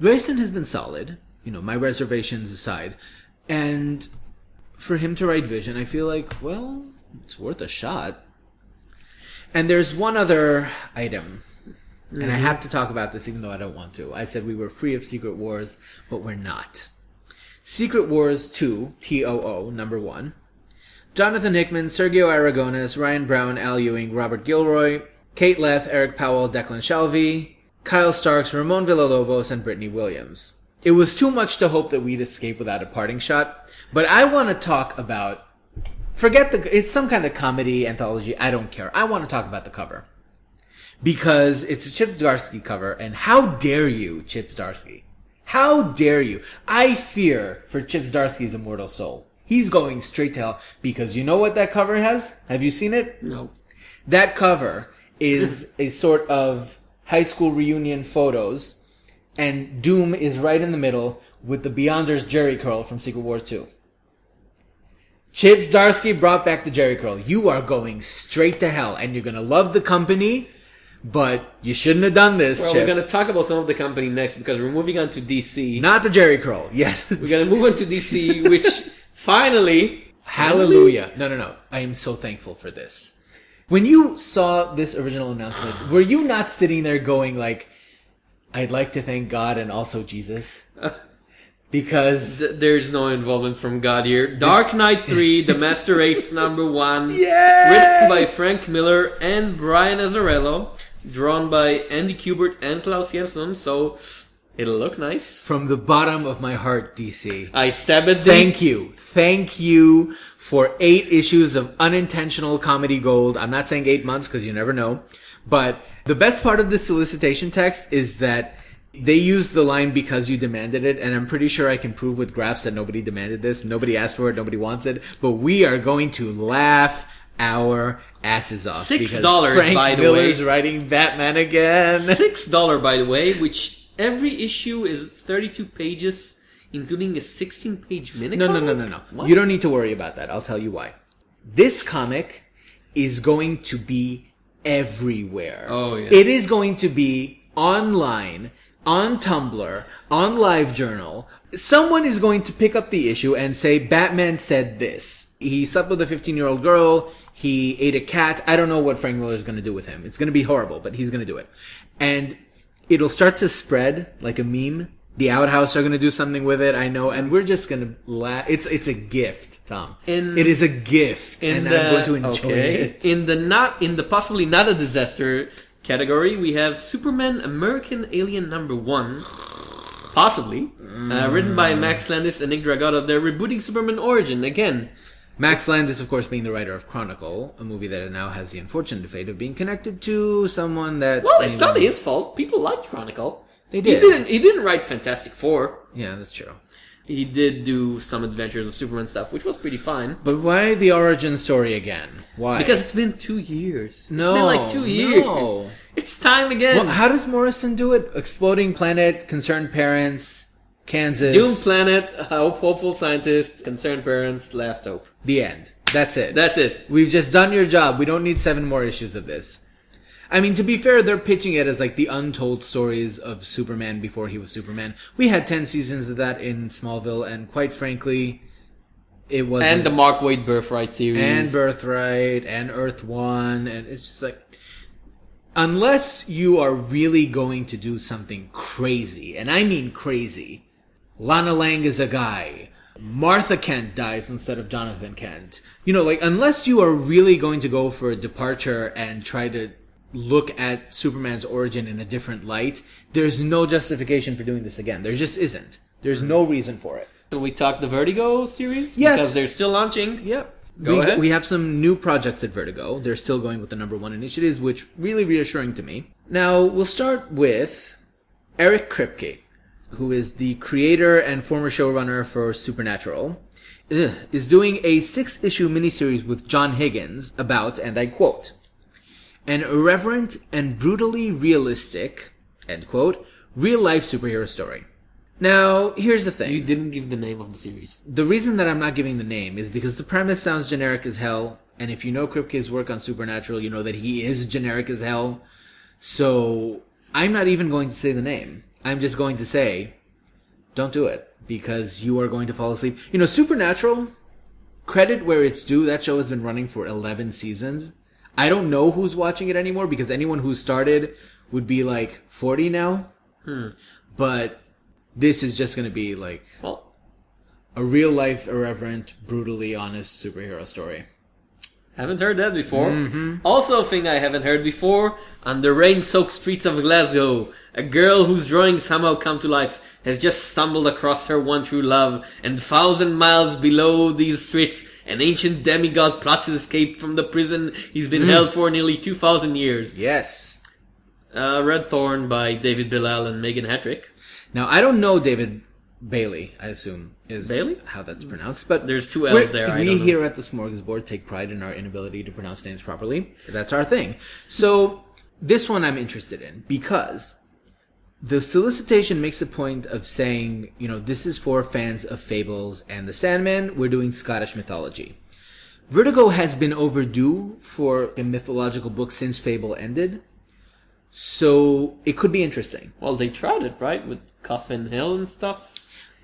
Grayson has been solid, you know, my reservations aside. And for him to write Vision, I feel like, well, it's worth a shot. And there's one other item And I mm-hmm. have to talk about this even though I don't want to. I said we were free of Secret Wars, but we're not. Secret Wars 2, T-O-O, number 1. Jonathan Hickman, Sergio Aragones, Ryan Brown, Al Ewing, Robert Gilroy, Kate Leth, Eric Powell, Declan Shalvey, Kyle Starks, Ramon Villalobos, and Brittney Williams. It was too much to hope that we'd escape without a parting shot, but I want to talk about forget the it's some kind of comedy anthology, I don't care. I want to talk about the cover. Because it's a Chip Zdarsky cover, and how dare you, Chip Zdarsky? How dare you? I fear for Chip Zdarsky's immortal soul. He's going straight to hell because you know what that cover has? Have you seen it? No. That cover is a sort of high school reunion photos, and Doom is right in the middle with the Beyonders Jheri curl from Secret War 2. Chip Zdarsky brought back the Jheri curl. You are going straight to hell, and you're gonna love the company, but you shouldn't have done this, Well, Chip. we're gonna talk about some of the company next because we're moving on to DC. Not the Jheri curl. Yes. We're gonna move on to DC, which finally, Hallelujah. No, no, no. I am so thankful for this. When you saw this original announcement, were you not sitting there going like, I'd like to thank God and also Jesus? Because, th- there's no involvement from God here. Dark Knight 3, The Master Race number 1. Yay! Written by Frank Miller and Brian Azzarello. Drawn by Andy Kubert and Klaus Janson, so it'll look nice. from the bottom of my heart, DC, I stab at the thank you. Thank you for eight issues of unintentional comedy gold. I'm not saying eight months because you never know. But the best part of the solicitation text is that they used the line because you demanded it. And I'm pretty sure I can prove with graphs that nobody demanded this. Nobody asked for it. Nobody wants it. But we are going to laugh our asses off. Six dollars, by the Miller's way. writing Batman again. six dollar by the way, which every issue is thirty two pages, including a sixteen page minute. No, no, no, no, no. What? You don't need to worry about that. I'll tell you why. This comic is going to be everywhere. Oh, yes. It is going to be online, on Tumblr, on LiveJournal. Someone is going to pick up the issue and say, Batman said this. He slept with a 15 year old girl. He ate a cat. I don't know what Frank Miller is going to do with him. It's going to be horrible, but he's going to do it. And it'll start to spread like a meme. The outhouse are going to do something with it. I know. And we're just going to laugh. It's, it's a gift, Tom. In- it is a gift. and the, I'm going to enjoy okay. it. In the not in the possibly not a disaster category, we have Superman American Alien number one. Possibly. Uh, written by Max Landis and Nick Dragotta. They're rebooting Superman Origin again. Max Landis, of course, being the writer of Chronicle, a movie that now has the unfortunate fate of being connected to someone that. Well, it's not his fault. People liked Chronicle. They did. He did. didn't. He didn't write Fantastic Four. Yeah, that's true. He did do some Adventures of Superman stuff, which was pretty fine. But why the origin story again? Why? Because it's been two years. No, it's been like two years. no. It's time again. Well, how does Morrison do it? Exploding planet, concerned parents, Kansas. Doom Planet, uh, hope, hopeful scientists, concerned parents, last hope. The end. That's it. That's it. We've just done your job. We don't need seven more issues of this. I mean, to be fair, they're pitching it as like the untold stories of Superman before he was Superman. We had 10 seasons of that in Smallville, and quite frankly, it was And the Mark Waid Birthright series. and Birthright and Earth One, and it's just like unless you are really going to do something crazy, and I mean crazy, Lana Lang is a guy. Martha Kent dies instead of Jonathan Kent. You know, like unless you are really going to go for a departure and try to look at Superman's origin in a different light, there's no justification for doing this again. There just isn't. There's no reason for it. Shall we talk the Vertigo series? Yes. Because they're still launching. Yep. Go we, ahead. we have some new projects at Vertigo. They're still going with the number one initiatives, which really reassuring to me. Now we'll start with Eric Kripke, who is the creator and former showrunner for Supernatural, is doing a six issue miniseries with John Higgins about, and I quote, an irreverent and brutally realistic, end quote, real life superhero story. Now, here's the thing. You didn't give the name of the series. The reason that I'm not giving the name is because the premise sounds generic as hell, and if you know Kripke's work on Supernatural, you know that he is generic as hell. So I'm not even going to say the name. I'm just going to say, don't do it because you are going to fall asleep. You know, Supernatural, credit where it's due. That show has been running for 11 seasons. I don't know who's watching it anymore because anyone who started would be like 40 now. Hmm. But this is just going to be like Well, a real life, irreverent, brutally honest superhero story. Haven't heard that before. Mm-hmm. Also, a thing I haven't heard before on the rain-soaked streets of Glasgow, a girl whose drawings somehow come to life has just stumbled across her one true love, and thousand miles below these streets, an ancient demigod plots his escape from the prison he's been held for nearly two thousand years. Yes. Uh, Red Thorn by David Bilal and Meghan Hetrick. Now, I don't know David Bailey, I assume is Bailey? how that's pronounced, but There's two L's we're- there, I We don't know. here at the Smorgasbord take pride in our inability to pronounce names properly. That's our thing. So this one I'm interested in because the solicitation makes a point of saying, you know, this is for fans of Fables and The Sandman. We're doing Scottish mythology. Vertigo has been overdue for a mythological book since Fable ended. So it could be interesting. Well, they tried it, right? With Coffin Hill and stuff.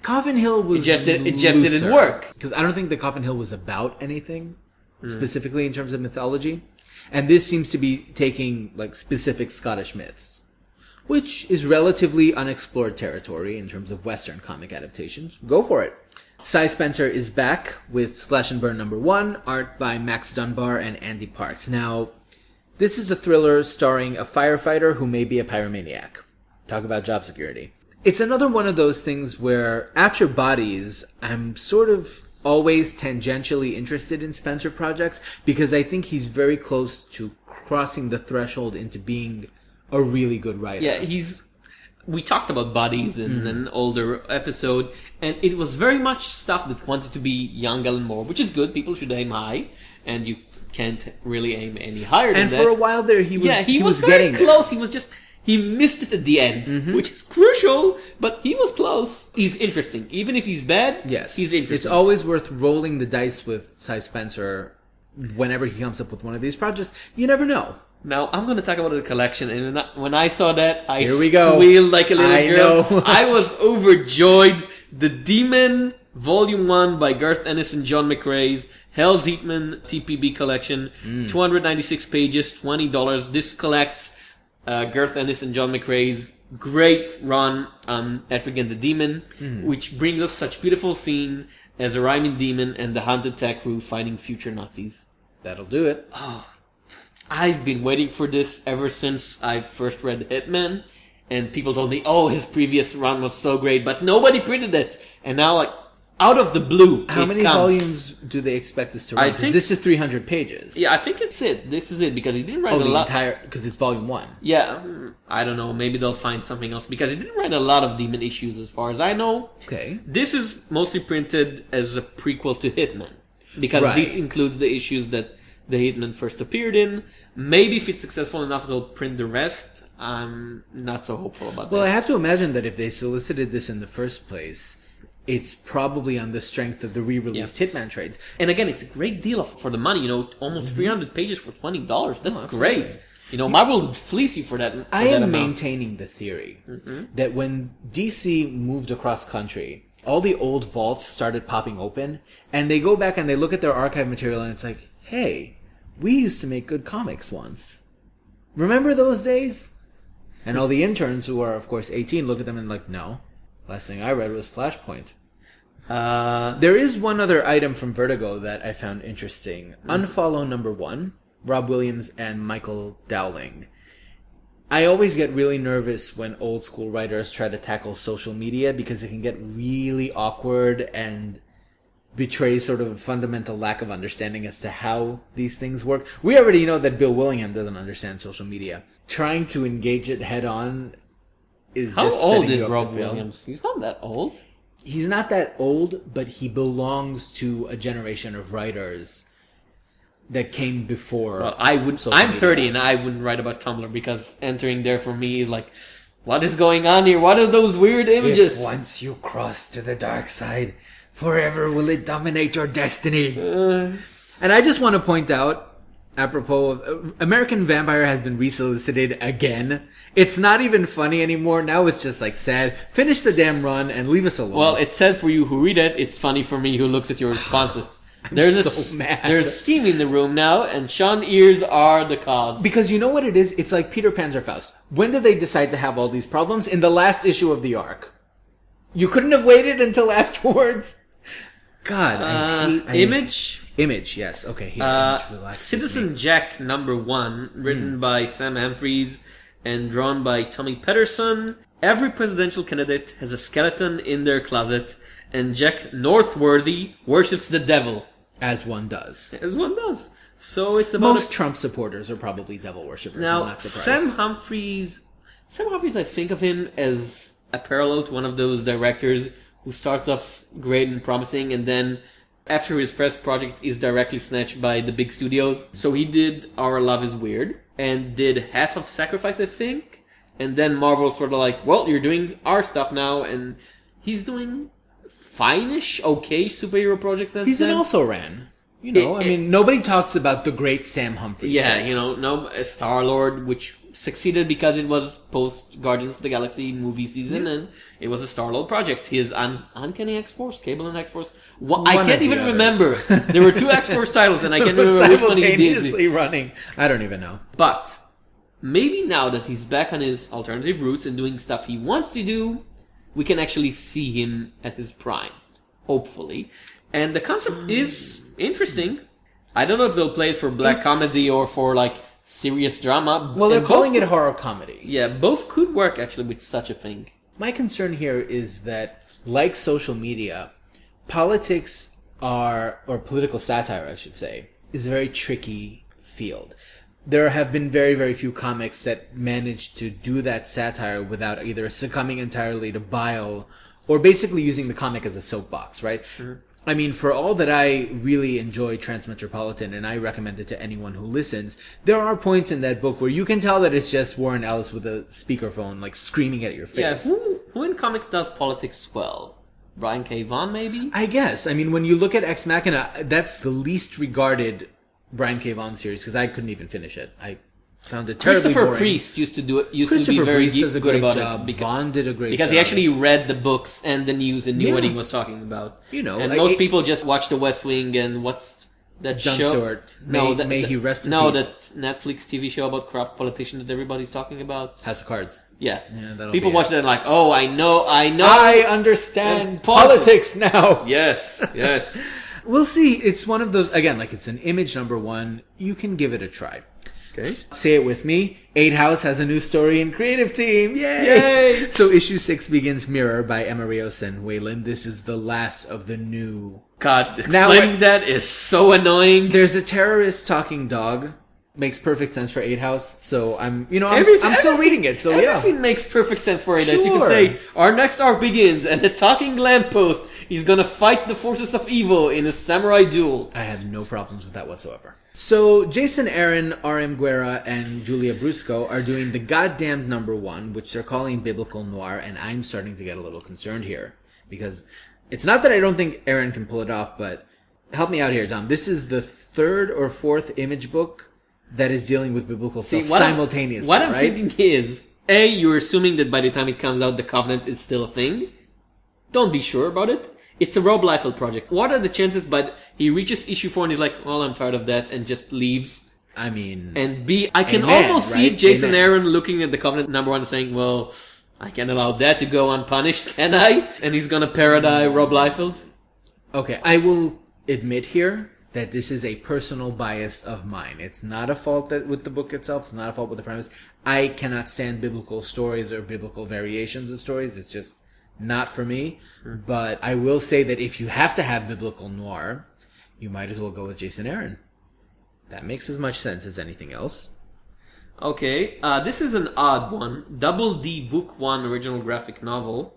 Coffin Hill was It just it just didn't work. because I don't think the Coffin Hill was about anything Hmm. specifically in terms of mythology, and this seems to be taking like specific Scottish myths, which is relatively unexplored territory in terms of Western comic adaptations. Go for it. Si Spencer is back with Slash and Burn number one, art by Max Dunbar and Andy Parks. Now, this is a thriller starring a firefighter who may be a pyromaniac. Talk about job security. It's another one of those things where after Bodies, I'm sort of always tangentially interested in Spencer projects because I think he's very close to crossing the threshold into being a really good writer. Yeah, he's. We talked about bodies in Mm-hmm. an older episode, and it was very much stuff that wanted to be young Alan Moore, which is good. People should aim high, and you can't really aim any higher than And that. for a while there, he was yeah, he, was, getting very there. Mm-hmm. close. He was just he missed it at the end, which is crucial. But he was close. He's interesting, even if he's bad. Yes, he's interesting. It's always worth rolling the dice with Si Spencer whenever he comes up with one of these projects. You never know. Now I'm going to talk about the collection, and when I, saw that, I Here we go. squealed like a little I girl. know. I was overjoyed. The Demon Volume One by Garth Ennis and John McCrea, Hell's Hitman TPB collection, Mm. 296 pages, twenty dollars. This collects uh, Garth Ennis and John McCrea's great run on Etrigan and the Demon, Mm. which brings us such beautiful scene as a rhyming demon and the haunted tech crew fighting future Nazis. That'll do it. Oh, I've been waiting for this ever since I first read Hitman, and people told me, "Oh, his previous run was so great," but nobody printed it. And now, like out of the blue, How many comes. volumes do they expect us to run? I think- this is 300 pages. Yeah, I think it's it. This is it because he didn't write Oh, a the lot. entire because it's volume one. yeah, I don't know. Maybe they'll find something else because he didn't write a lot of demon issues, as far as I know. Okay. This is mostly printed as a prequel to Hitman because Right. this includes the issues that the Hitman first appeared in. Maybe if it's successful enough, they'll print the rest. I'm not so hopeful about Well, I have to imagine that if they solicited this in the first place, it's probably on the strength of the re-released Hitman trades. and again, it's a great deal for the money. You know, almost 300 pages for twenty dollars. That's Mm-hmm. Oh, great. You know, Marvel would fleece you for that. For I that am amount. maintaining the theory that when DC moved across country, all the old vaults started popping open, and they go back and they look at their archive material, and it's like, hey, we used to make good comics once. Remember those days? And all the interns who are, of course, 18 look at them and like, no. Last thing I read was Flashpoint. Uh, There is one other item from Vertigo that I found interesting. Unfollow number one, Rob Williams and Michael Dowling. I always get really nervous when old school writers try to tackle social media because it can get really awkward and betray sort of a fundamental lack of understanding as to how these things work. We already know that Bill Willingham doesn't understand social media. Trying to engage it head on is how old is Rob Williams? He's not that old. he's not that old, but he belongs to a generation of writers that came before. Well, I would. I'm media. 30 and I wouldn't write about Tumblr because entering there for me is like, what is going on here? What are those weird images? If once you cross to the dark side, forever will it dominate your destiny. Uh, and I just want to point out, apropos of American Vampire has been resolicited again. It's not even funny anymore. Now it's just like sad. Finish the damn run and leave us alone. well, it's sad for you who read it. It's funny for me who looks at your responses. there's a, so s- mad. there's steam in the room now, and Sean ears are the cause. Because you know what it is? It's like Peter Panzerfaust. When did they decide to have all these problems? In the last issue of the arc. You couldn't have waited until afterwards. God, I uh, hate I- image. Image, yes. Okay, here. Uh, image relaxes Citizen me. Jack number one, written by Sam Humphries and drawn by Tommy Patterson. Every presidential candidate has a skeleton in their closet, and Jack Northworthy worships the devil, as one does. as one does. So it's about Most Trump supporters are probably devil worshippers. I'm now not surprised. Sam Humphries. Sam Humphries, I think of him as a parallel to one of those directors who starts off great and promising, and then after his first project is directly snatched by the big studios. So he did Our Love Is Weird and did half of Sacrifice, I think, and then Marvel sort of like, well, you're doing our stuff now, and he's doing fine-ish, okay superhero projects. He's an also ran. You know, It- I mean, nobody talks about the great Sam Humphrey. Yeah, you know, no uh, Star Lord, which succeeded because it was post Guardians of the Galaxy movie season, and it was a Star Lord project. His Un- Uncanny X Force, Cable and X Force. I can't of the even remember. there were two X Force titles, and I can't remember which one he did. simultaneously running. I don't even know. But maybe now that he's back on his alternative routes and doing stuff he wants to do, we can actually see him at his prime. Hopefully. And the concept is mm. interesting. I don't know if they'll play it for black It's- comedy or for like serious drama. Well, they're And calling both it horror comedy. Yeah, both could work actually with such a thing. My concern here is that, like social media, politics are, or political satire, I should say, is a very tricky field. There have been very, very few comics that manage to do that satire without either succumbing entirely to bile or basically using the comic as a soapbox, right? I mean, for all that I really enjoy Transmetropolitan and I recommend it to anyone who listens, there are points in that book where you can tell that it's just Warren Ellis with a speakerphone, like screaming at your face. Yeah, who, who in comics does politics well? Brian K. Vaughan, maybe? I guess. I mean, when you look at Ex Machina, that's the least regarded Brian K. Vaughan series because I couldn't even finish it. I found it terribly Christopher boring. Priest used to do it. Used to be very Priest does a good great about job. it because, Vaughan did a great because job. he actually read the books and the news and knew what he was talking about. You know, and like most it- people just watch The West Wing and what's that Jon show? Stewart. May- that, may he rest in No, peace. that Netflix TV show about corrupt politician that everybody's talking about. House of Cards. Yeah, Yeah, that'll people be watch it. that and like, oh, I know, I know. I understand It's politics now. yes, yes. We'll see. It's one of those again, like it's an image number one. You can give it a try. Okay. Say it with me. Eight House has a new story and creative team. Yay! Yay! So issue six begins Mirror by Emma Rios and Hwei Lim. This is the last of the new. God, Now explaining I- that is so annoying. There's a terrorist talking dog. Makes perfect sense for Eight House. So I'm, you know, I'm, Everything- I'm still reading it. So yeah. everything makes perfect sense for it. As you can say, our next arc begins, and the talking lamppost is gonna fight the forces of evil in a samurai duel. I had no problems with that whatsoever. So Jason Aaron, R.M. Guéra, and Giulia Brusco are doing the goddamned number one, which they're calling biblical noir, and I'm starting to get a little concerned here because it's not that I don't think Aaron can pull it off, but help me out here, Tom. This is the third or fourth image book that is dealing with biblical stuff what I'm- simultaneously, what I'm right? thinking is, A, you're assuming that by the time it comes out, the Covenant is still a thing. Don't be sure about it. It's a Rob Liefeld project. What are the chances, but he reaches issue four and he's like, well, I'm tired of that, and just leaves. I mean, And B, I can Amen, almost see right? Jason Amen. Aaron looking at the Covenant number one and saying, well, I can't allow that to go unpunished, can I? And he's gonna parody Rob Liefeld. Okay, I will admit here that this is a personal bias of mine. It's not a fault that with the book itself. It's not a fault with the premise. I cannot stand biblical stories or biblical variations of stories. It's just not for me. But I will say that if you have to have biblical noir, you might as well go with Jason Aaron. That makes as much sense as anything else. Okay, uh, this is an odd one. Double D Book One original graphic novel.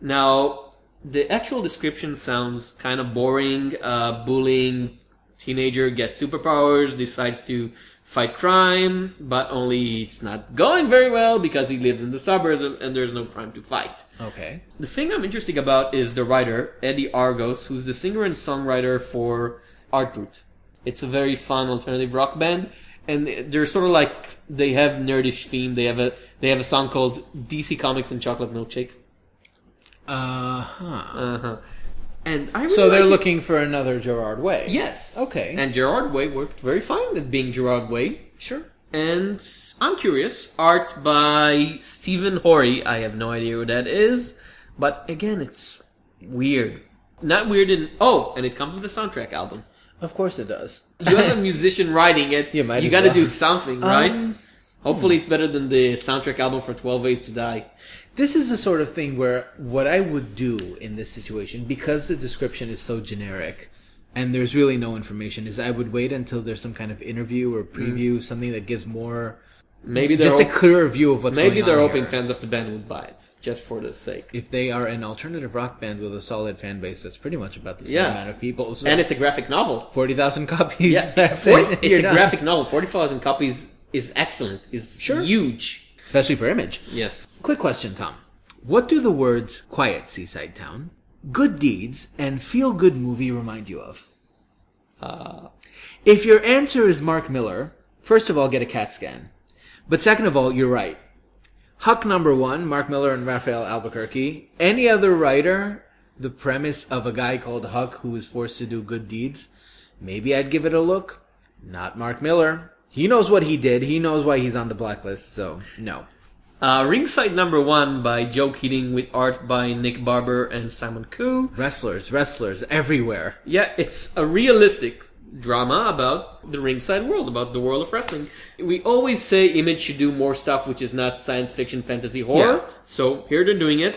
Now, the actual description sounds kind of boring. Uh, bullying teenager gets superpowers, decides to fight crime, but only it's not going very well because he lives in the suburbs and, there's no crime to fight. Okay. The thing I'm interested about is the writer, Eddie Argos, who's the singer and songwriter for Art Brut. It's a very fun alternative rock band. And they're sort of like, they have nerdish theme. They have a, they have a song called DC Comics and Chocolate Milkshake. Uh huh. Uh-huh. And I really So they're like it. looking for another Gerard Way. Yes. Okay. And Gerard Way worked very fine at being Gerard Way. sure. And I'm curious. Art by Stephen Horry. I have no idea who that is. But again, it's weird. Not weird in. Oh, and it comes with a soundtrack album. Of course it does. You have a musician writing it. You might as gotta well. do something, right? Um, Hopefully, it's better than the soundtrack album for 12 Ways to Die. This is the sort of thing where what I would do in this situation, because the description is so generic and there's really no information, is I would wait until there's some kind of interview or mm. preview, something that gives more, Maybe just a hop- clearer view of what's maybe they're hoping fans of the band would buy it just for the sake. If they are an alternative rock band with a solid fan base, that's pretty much about the same Yeah. amount of people. So And it's a graphic novel. 40,000 copies. Yeah, that's 40 it. it's You're a done. graphic novel. Forty thousand copies is excellent. Is Sure. huge. Especially for image. Yes. Quick question, Tom. What do the words quiet seaside town, good deeds, and feel good movie remind you of? Uh, If your answer is Mark Millar, first of all, get a CAT scan. But second of all, you're right. Huck number one, Mark Millar and Rafael Albuquerque. Any other writer, the premise of a guy called Huck who is forced to do good deeds, maybe I'd give it a look. Not Mark Millar. He knows what he did. He knows why he's on the blacklist, so no. uh, Ringside Number One by Joe Keatinge with art by Nick Barber and Simon Koo. Wrestlers, wrestlers, everywhere. Yeah, it's a realistic drama about the ringside world, about the world of wrestling. We always say Image should do more stuff which is not science fiction, fantasy, horror. Yeah. So here they're doing it.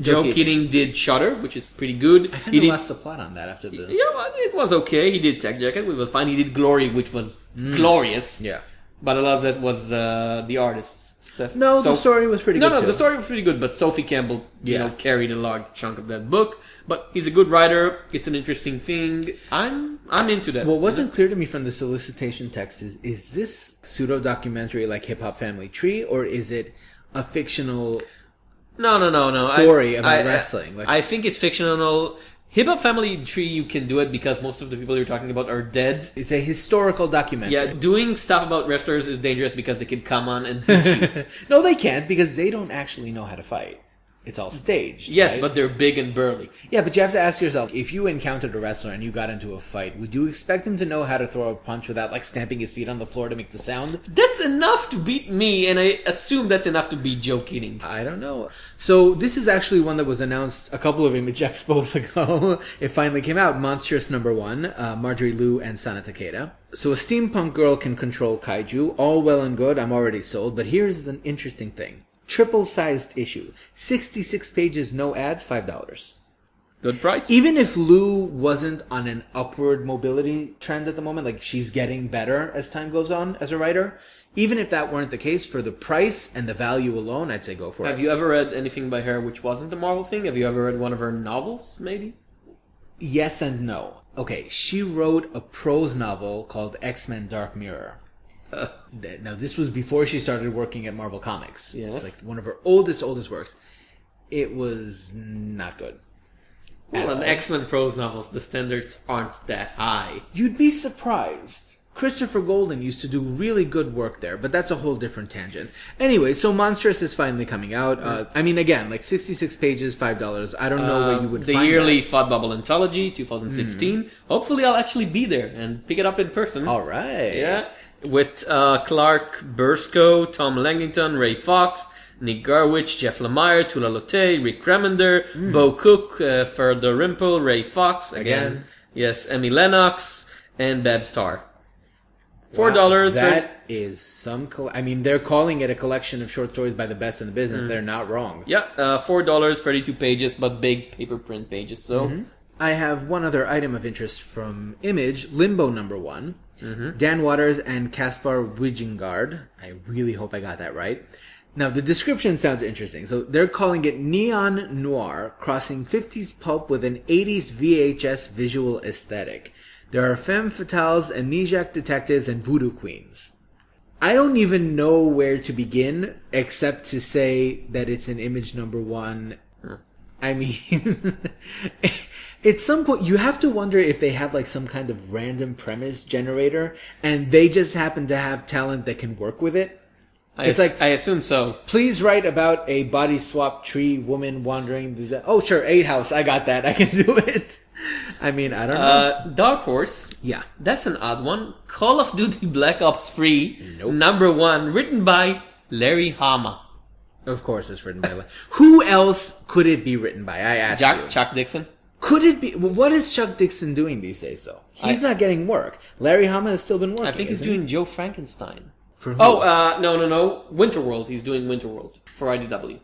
Joe, Keatinge. Keatinge. did Shutter, which is pretty good. I kind He of lost the plot on that after the. yeah, well, it was okay. He did Tech Jacket, which was fine. He did Glory, which was glorious. Mm. Yeah. But a lot of that was uh, the artist's stuff. No, So- the story was pretty no, good no, too. the story was pretty good, but Sophie Campbell, you Yeah. know, carried a large chunk of that book. But he's a good writer. It's an interesting thing. I'm, I'm into that. What wasn't clear to me from the solicitation text is is this pseudo documentary like Hip Hop Family Tree or is it a fictional No, no, no, no. story I, about I- wrestling, like- I think it's fictional. Hip Hop Family Tree, you can do it because most of the people you're talking about are dead. it's a historical documentary. Yeah, doing stuff about wrestlers is dangerous because they can come on and no, they can't because they don't actually know how to fight. It's all staged. yes, right? but they're big and burly. yeah, but you have to ask yourself: if you encountered a wrestler and you got into a fight, would you expect him to know how to throw a punch without like stamping his feet on the floor to make the sound? That's enough to beat me, and I assume that's enough to beat Joe Keatinge. I don't know. So this is actually one that was announced a couple of image expos ago. it finally came out. Monstrous number one, uh, Marjorie Liu and Sana Takeda. So a steampunk girl can control kaiju. All well and good. I'm already sold. But here's an interesting thing. Triple sized issue. 66 pages, no ads, $5. Good price. Even if Liu wasn't on an upward mobility trend at the moment, like she's getting better as time goes on as a writer, even if that weren't the case, for the price and the value alone, I'd say go for it. Have you ever read anything by her which wasn't a Marvel thing? Have you ever read one of her novels, maybe? Yes and no. Okay, she wrote a prose novel called X Men Dark Mirror. Uh, Now, this was before she started working at Marvel Comics. Yes. It's like one of her oldest, oldest works. It was not good. well, in. X Men prose novels, the standards aren't that high. You'd be surprised. Christopher Golden used to do really good work there, but that's a whole different tangent. Anyway, so Monstrous is finally coming out. Uh, I mean, again, like 66 pages, $5. I don't know where you would Um, the yearly that. Thought Bubble Anthology 2015. Hopefully, I'll actually be there and pick it up in person. All right. Yeah, with uh, Clark Bursko, Tom Langington, Ray Fox, Nick Garwich, Jeff Lemire, Tula Lotay, Rick Remender, Boo Cook, uh, Ferdo Rimple, Ray Fox again. Again. Yes, Emmy Lennox and Bab Star. Four Wow, dollars. That is some. Coll- I mean, they're calling it a collection of short stories by the best in the business. They're not wrong. yeah, uh, four dollars, thirty-two pages, but big paper print pages. So I have one other item of interest from Image Limbo number one. Mm-hmm. Dan Watters and Caspar Wijngaard. I really hope I got that right. Now, the description sounds interesting. So, they're calling it Neon Noir, crossing 50s pulp with an 80s VHS visual aesthetic. There are femme fatales, amnesiac detectives, and voodoo queens. I don't even know where to begin except to say that it's an image number one. Hmm. I mean, at some point you have to wonder if they have like some kind of random premise generator and they just happen to have talent that can work with it. I it's like I assume so. please write about a body swap tree woman wandering the. Oh sure, eight house. I got that. I can do it. I mean, I don't know. Uh, Dark Horse. yeah. That's an odd one. Call of Duty Black Ops 3, Nope. number one, written by Larry Hama. Of course, it's written by. Le- Who else could it be written by? I asked you. Chuck Dixon. Could it be? well, What is Chuck Dixon doing these days, though? He's I- not getting work. Larry Hama has still been working. I think he's isn't he? doing Joe Frankenstein. For who? Oh, uh, no, no, no. Winterworld. He's doing Winterworld for IDW.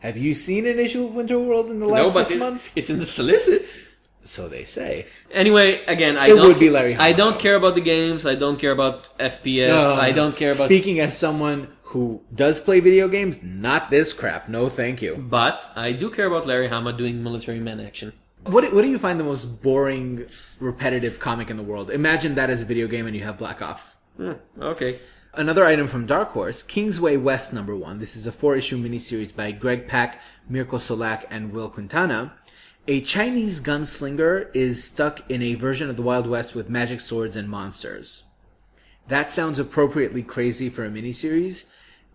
Have you seen an issue of Winterworld in the No, last but six it- months? it's in the solicits. So they say. Anyway, again, I It don't. would be Larry I don't though. care about the games. I don't care about FPS. Uh, I don't care about. Speaking as someone who does play video games, not this crap. No, thank you. But I do care about Larry Hama doing military man action. What What do you find the most boring, repetitive comic in the world? Imagine that as a video game, and you have Black Ops. Hmm, okay. Another item from Dark Horse, Kingsway West number one. This is a four issue miniseries by Greg Pak, Mirko Colak, and Wil Quintana. A Chinese gunslinger is stuck in a version of the Wild West with magic swords and monsters. That sounds appropriately crazy for a miniseries,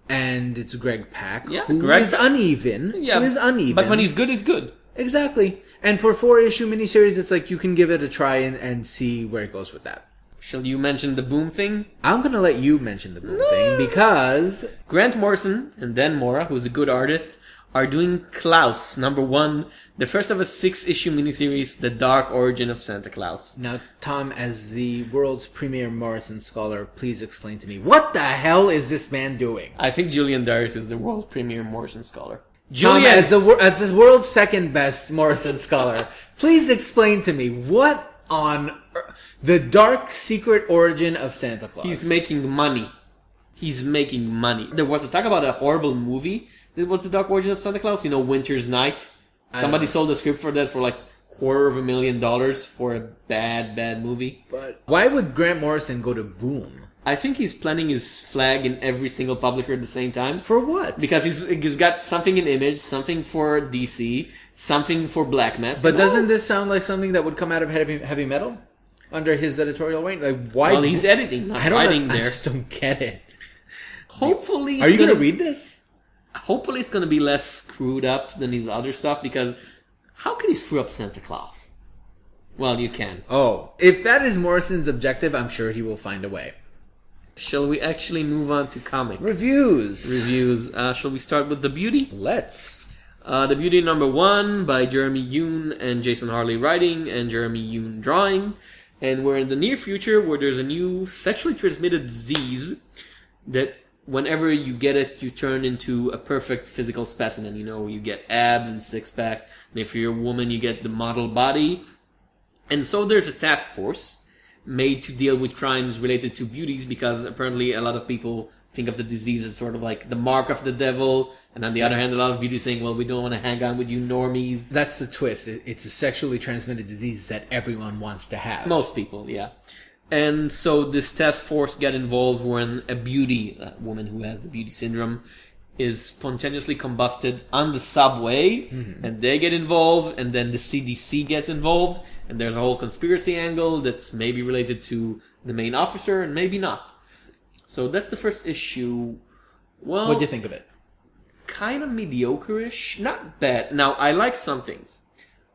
and it's Greg Pak, Yeah, who Greg is uneven. Yeah, who is uneven. But when he's good, he's good. exactly, and for four issue miniseries, it's like you can give it a try and, and see where it goes with that. Shall you mention the boom thing? I'm gonna let you mention the boom thing because Grant Morrison and Dan Mora, who's a good artist, are doing Klaus number one, the first of a six-issue miniseries, The Dark Origin of Santa Claus. Now, Tom, as the world's premier Morrison scholar, please explain to me what the hell is this man doing? I think Julian Darius is the world premier Morrison scholar. Tom, Julian, as the as the world's second best Morrison scholar, please explain to me what on ear- the dark secret origin of Santa Claus. he's making money. He's making money. There was a talk about a horrible movie that was The Dark Origin of Santa Claus. You know, Winter's Night. Somebody sold a script for that for like quarter of a million dollars for a bad, bad movie. but why would Grant Morrison go to Boom? I think he's planting his flag in every single publisher at the same time. For what? Because he's, he's got something in Image, something for DC, something for Black Mass. but doesn't this sound like something that would come out of heavy, heavy metal under his editorial reign? Like why? well, he's editing, not I don't. writing I there. just don't get it. Hopefully, Are you gonna read this? Hopefully, it's gonna be less screwed up than his other stuff. Because how can he screw up Santa Claus? Well, you can. Oh, if that is Morrison's objective, I'm sure he will find a way. Shall we actually move on to comic Reviews. reviews? Uh, shall we start with the Beauty? Let's. Uh, the Beauty number one by Jeremy Haun and Jason Hurley writing and Jeremy Haun drawing. And we're in the near future where there's a new sexually transmitted disease that whenever you get it, you turn into a perfect physical specimen. You know, you get abs and six packs. And if you're a woman, you get the model body. And so there's a task force made to deal with crimes related to beauties because apparently a lot of people think of the disease as sort of like the mark of the devil. And on the other hand, a lot of beauty saying, well, we don't want to hang on with you normies. That's the twist. It's a sexually transmitted disease that everyone wants to have. Most people, yeah. And so this task force get involved when a beauty, a woman who has the beauty syndrome, is spontaneously combusted on the subway, mm-hmm. and they get involved, and then the CDC gets involved, and there's a whole conspiracy angle that's maybe related to the main officer, and maybe not. So that's the first issue. Well, what do you think of it? kind of mediocre-ish, not bad. Now I liked some things.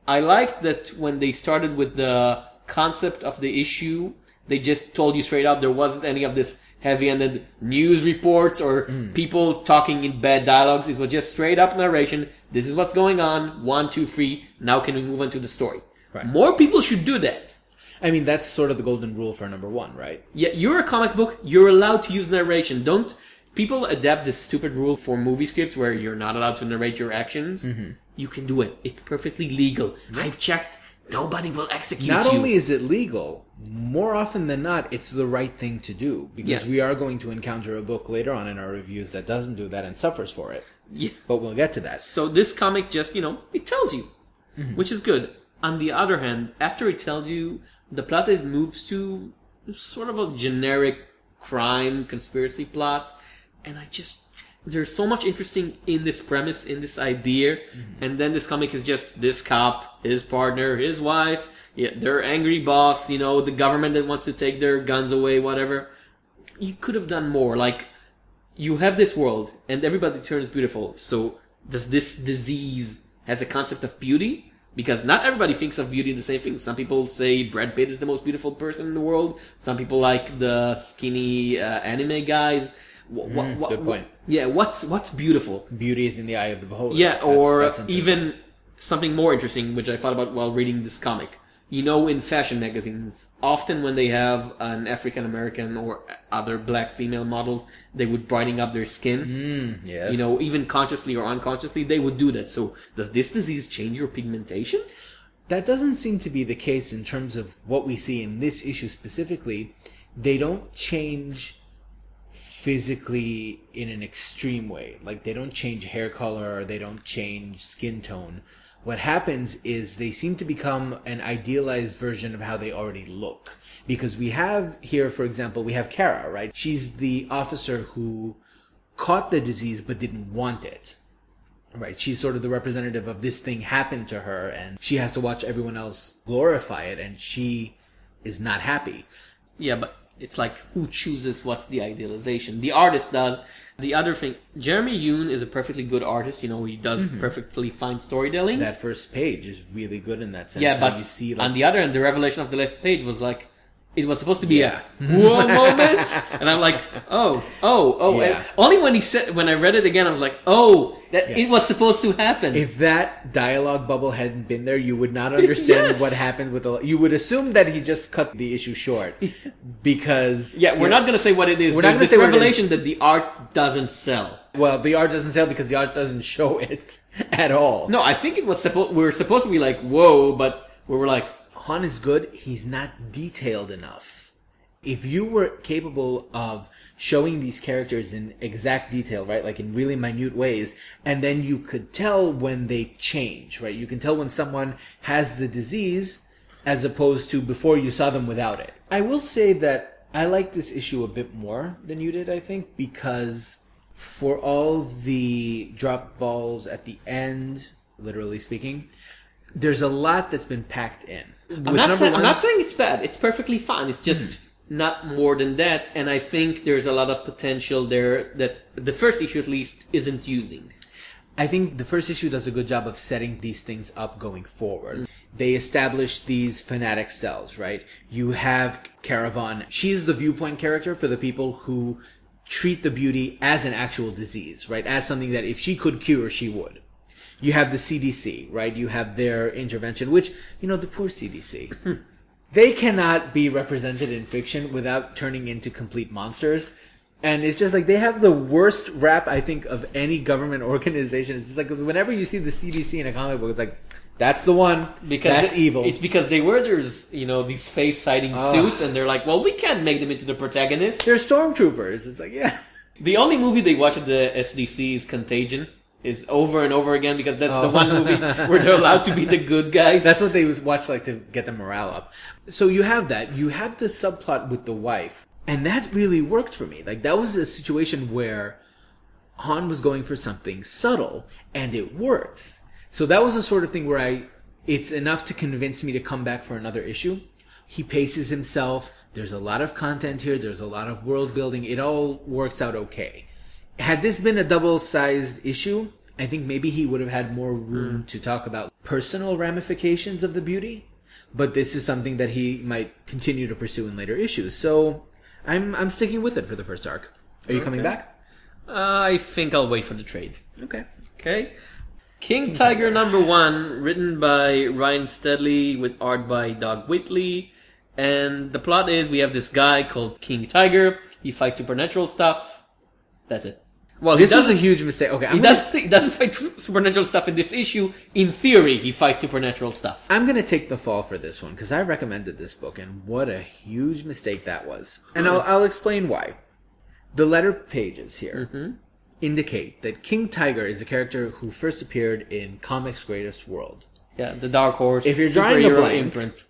I liked that when they started with the concept of the issue, they just told you straight up there wasn't any of this heavy-handed news reports or people talking in bad dialogues. It was just straight up narration. This is what's going on. One, two, three. Now can we move on to the story? Right. More people should do that. I mean, that's sort of the golden rule for number one, right? Yeah, you're a comic book. You're allowed to use narration. Don't people adapt this stupid rule for movie scripts where you're not allowed to narrate your actions? Mm-hmm. You can do it. It's perfectly legal. I've checked. Nobody will execute Not you. only is it legal, more often than not, it's the right thing to do because Yeah. we are going to encounter a book later on in our reviews that doesn't do that and suffers for it. Yeah. But we'll get to that. So this comic just, you know, it tells you, Mm-hmm. which is good. On the other hand, after it tells you, the plot it moves to sort of a generic crime conspiracy plot, and I just there's so much interesting in this premise, in this idea, Mm-hmm. and then this comic is just this cop, his partner, his wife, yeah, their angry boss, you know, the government that wants to take their guns away, whatever. You could have done more, like you have this world and everybody turns beautiful. So does this disease has a concept of beauty? Because not everybody thinks of beauty the same thing. Some people say Brad Pitt is the most beautiful person in the world. Some people like the skinny uh, anime guys. What, what, what, good point. yeah, what's what's beautiful? Beauty is in the eye of the beholder. Yeah, That's- or that's even something more interesting, which I thought about while reading this comic. You know, in fashion magazines, often when they have an African American or other black female models, they would brightening up their skin. Mm, yes. You know, even consciously or unconsciously, they would do that. So, does this disease change your pigmentation? That doesn't seem to be the case in terms of what we see in this issue specifically. They don't change physically in an extreme way. Like they don't change hair color or they don't change skin tone. What happens is they seem to become an idealized version of how they already look. Because we have here, for example, we have Kara, right? She's the officer who caught the disease but didn't want it. Right. She's sort of the representative of this thing happened to her and she has to watch everyone else glorify it and she is not happy. Yeah, but it's like who chooses what's the idealization? The artist does. The other thing, Jeremy Haun is a perfectly good artist. You know, he does mm-hmm. perfectly fine storytelling. That first page is really good in that sense. yeah, but you see like on the other end, the revelation of the last page was like, it was supposed to be Yeah. a whoa moment, and I'm like, oh, oh, oh. Yeah. Only when he said, when I read it again, I was like, oh, that Yeah. it was supposed to happen. if that dialogue bubble hadn't been there, you would not understand Yes. what happened with the. You would assume that he just cut the issue short because yeah, we're not gonna say what it is. We're not gonna say revelation that the art doesn't sell. Well, the art doesn't sell because the art doesn't show it at all. No, I think it was supposed. We were supposed to be like, whoa, but we were like, Haun is good. He's not detailed enough. If you were capable of showing these characters in exact detail, right, like in really minute ways, and then you could tell when they change, right? You can tell when someone has the disease as opposed to before you saw them without it. I will say that I like this issue a bit more than you did, I think, because for all the drop balls at the end, literally speaking, there's a lot that's been packed in. I'm not, saying, I'm not saying it's bad. It's perfectly fine. It's just hmm. not more than that. And I think there's a lot of potential there that the first issue, at least, isn't using. I think the first issue does a good job of setting these things up going forward. They establish these fanatic cells, right? You have Caravan. She's the viewpoint character for the people who treat the beauty as an actual disease, right? As something that if she could cure, she would. You have the CDC, right? You have their intervention, which, you know, the poor CDC. they cannot be represented in fiction without turning into complete monsters. And it's just like they have the worst rap, I think, of any government organization. It's just like 'cause whenever you see the CDC in a comic book, it's like that's the one. Because that's evil. It's because they wear there's you know these face hiding Ah. suits, and they're like, well, we can't make them into the protagonist. They're stormtroopers. It's like yeah. The only movie they watch at the CDC is Contagion. Is over and over again because that's the Oh. one movie where they're allowed to be the good guys. That's what they watch like to get the morale up. So you have that. You have the subplot with the wife, and that really worked for me. Like that was a situation where Haun was going for something subtle, and it works. So that was the sort of thing where I, it's enough to convince me to come back for another issue. He paces himself. There's a lot of content here. There's a lot of world building. It all works out okay. Had this been a double-sized issue, I think maybe he would have had more room hmm. to talk about personal ramifications of the beauty. But this is something that he might continue to pursue in later issues. So I'm I'm sticking with it for the first arc. Are you coming Okay. back? Uh, I think I'll wait for the trade. Okay. Okay. King, Tiger number one, written by Randy Stradley with art by Doug Wheatley. And the plot is we have this guy called King Tiger. He fights supernatural stuff. That's it. Well, This was a huge mistake. Okay, I'm He gonna, doesn't, he doesn't fight supernatural stuff in this issue. In theory, he fights supernatural stuff. I'm gonna take the fall for this one because I recommended this book, and what a huge mistake that was. And I'll I'll explain why. The letter pages here mm-hmm. indicate that King Tiger is a character who first appeared in Comics Greatest World. Yeah, the Dark Horse. If you're drawing a blank- imprint.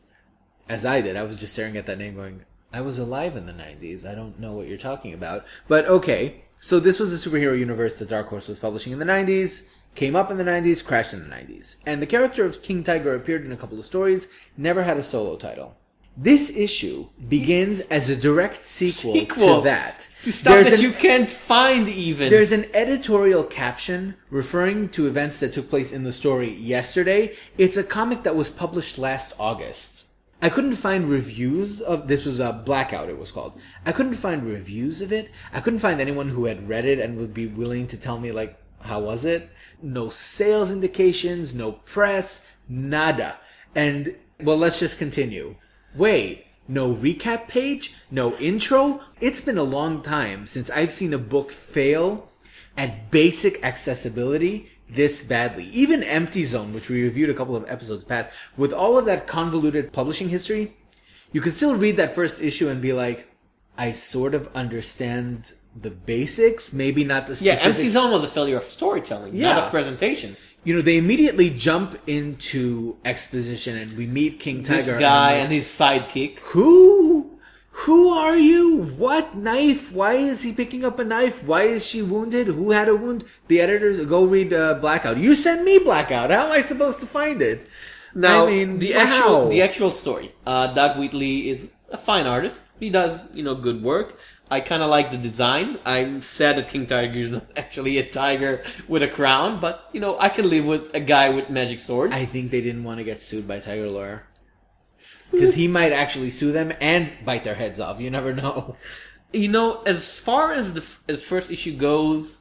as I did. I was just staring at that name going, I was alive in the 90s. I don't know what you're talking about. But okay. So this was the superhero universe that Dark Horse was publishing in the 90s, came up in the 90s, crashed in the 90s. And the character of King Tiger appeared in a couple of stories, never had a solo title. This issue begins as a direct sequel, Sequel. to that. To stuff There's that an- you can't find even. There's an editorial caption referring to events that took place in the story yesterday. It's a comic that was published last August. I couldn't find reviews of this was a blackout it was called. I couldn't find reviews of it. I couldn't find anyone who had read it and would be willing to tell me like how was it? No sales indications, no press, nada. And well, let's just continue. Wait, no recap page? No intro? It's been a long time since I've seen a book fail at basic accessibility this badly. Even Empty Zone, which we reviewed a couple of episodes past, with all of that convoluted publishing history, you can still read that first issue and be like, I sort of understand the basics, maybe not the yeah. Empty Zone was a failure of storytelling, not Yeah. of presentation. You know, they immediately jump into exposition and we meet King Tiger. This guy I'm like, and his sidekick. Who? Who are you? What knife? Why is he picking up a knife? Why is she wounded? Who had a wound? The editors go read uh, Blackout. You send me Blackout. How am I supposed to find it? Now, I mean, the wow. actual the actual story. Uh, Doug Wheatley is a fine artist. He does you know good work. I kind of like the design. I'm sad that King Tiger is not actually a tiger with a crown, but you know I can live with a guy with magic swords. I think they didn't want to get sued by Tiger Lawyer. Because he might actually sue them and bite their heads off. You never know. you know, as far as the f- as first issue goes,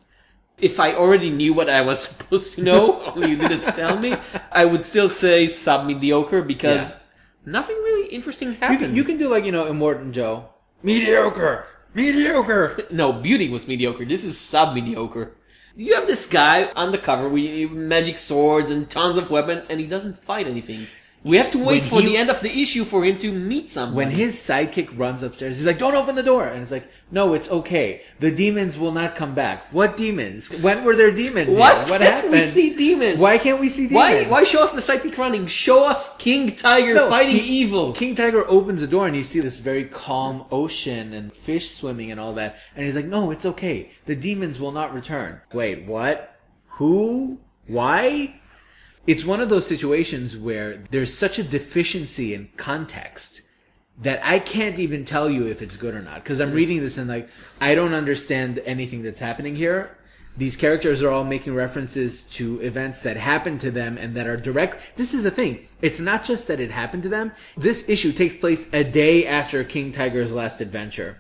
if I already knew what I was supposed to know, only you didn't tell me, I would still say sub mediocre because Yeah. nothing really interesting You happens. can, you can do like, you know, Immortan Joe. Mediocre! Mediocre! No, Beauty was mediocre. This is sub mediocre. You have this guy on the cover with magic swords and tons of weapon, and he doesn't fight anything. We have to wait for he- the end of the issue for him to meet someone. When his sidekick runs upstairs, he's like, "Don't open the door," and it's like, "No, it's okay. The demons will not come back." What demons? When were there demons? What? What can't happened? we see demons? Why can't we see Why? Why show us the sidekick running? Show us King Tiger No, fighting he- evil. King Tiger opens the door and you see this very calm ocean and fish swimming and all that, and he's like, "No, it's okay. The demons will not return." Wait, what? Who? Why? It's one of those situations where there's such a deficiency in context that I can't even tell you if it's good or not. Because I'm reading this and like, I don't understand anything that's happening here. These characters are all making references to events that happened to them and that are direct. This is the thing. It's not just that it happened to them. This issue takes place a day after King Tiger's last adventure.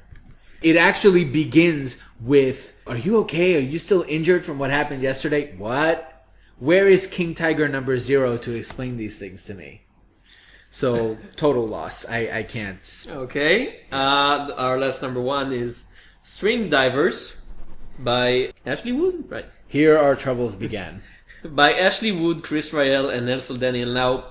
It actually begins with, are you okay? Are you still injured from what happened yesterday? What? Where is King Tiger number zero to explain these things to me? So, total loss. I, I can't. Okay. Uh, our last number one is String Divers by Ashley Wood, right? Here our troubles began. By Ashley Wood, Chris Ryall, and Nelson Daniel. Now,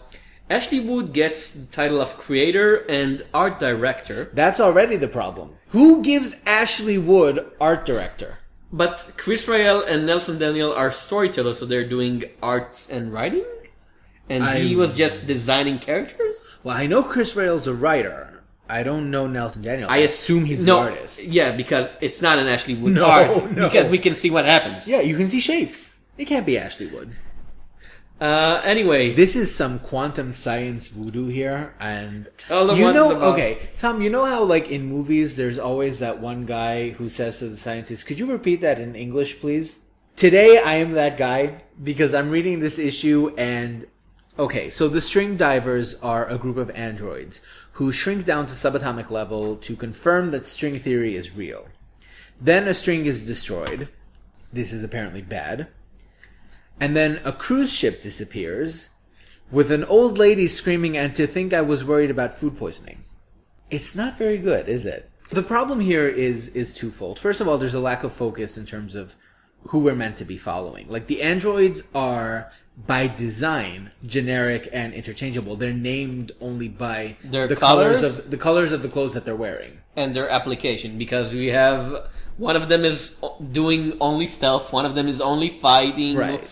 Ashley Wood gets the title of creator and art director, That's already the problem. Who gives Ashley Wood art director? But Chris Ryall and Nelson Daniel are storytellers, so they're doing art and writing? And he was just designing characters? Well, I know Chris Ryall's a writer. I don't know Nelson Daniel. I, I assume he's no, an artist. Yeah, because it's not an Ashley Wood No, art. no. Because we can see what happens. Yeah, you can see shapes. It can't be Ashley Wood. Uh, anyway, This is some quantum science voodoo here, and Tell them you know, about. okay, Tom, you know how like in movies, there's always that one guy who says to the scientist, "Could you repeat that in English, please?" Today, I am that guy because I'm reading this issue, and okay, so the string divers are a group of androids who shrink down to subatomic level to confirm that string theory is real. Then a string is destroyed. This is apparently bad. And then a cruise ship disappears with an old lady screaming and to think I was worried about food poisoning. It's not very good, is it? The problem here is is twofold. First of all, there's a lack of focus in terms of who we're meant to be following. Like the androids are by design generic and interchangeable. They're named only by Their the colors? colors? of the colors of the clothes that they're wearing. and their application because we have one of them is doing only stealth, one of them is only fighting. Right.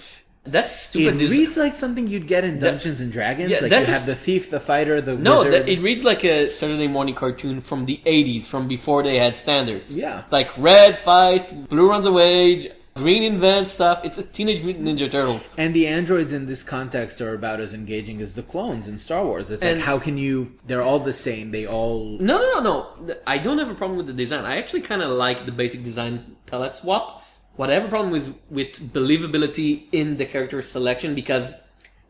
That's It stupid. This- reads like something you'd get in Dungeons and Dragons. yeah, like you that's a have st- the thief, the fighter, the no, wizard. that, it reads like a Saturday morning cartoon from the '80s, from before they had standards. Yeah. like red fights, blue runs away, Green invent stuff. It's a Teenage Mutant Ninja Turtles. And the androids in this context are about as engaging as the clones in Star Wars. It's And- like, how can you? They're all the same. They all. No, no, no, no. I don't have a problem with the design. I actually kind of like the basic design palette swap. What I have a problem is with believability in the character selection because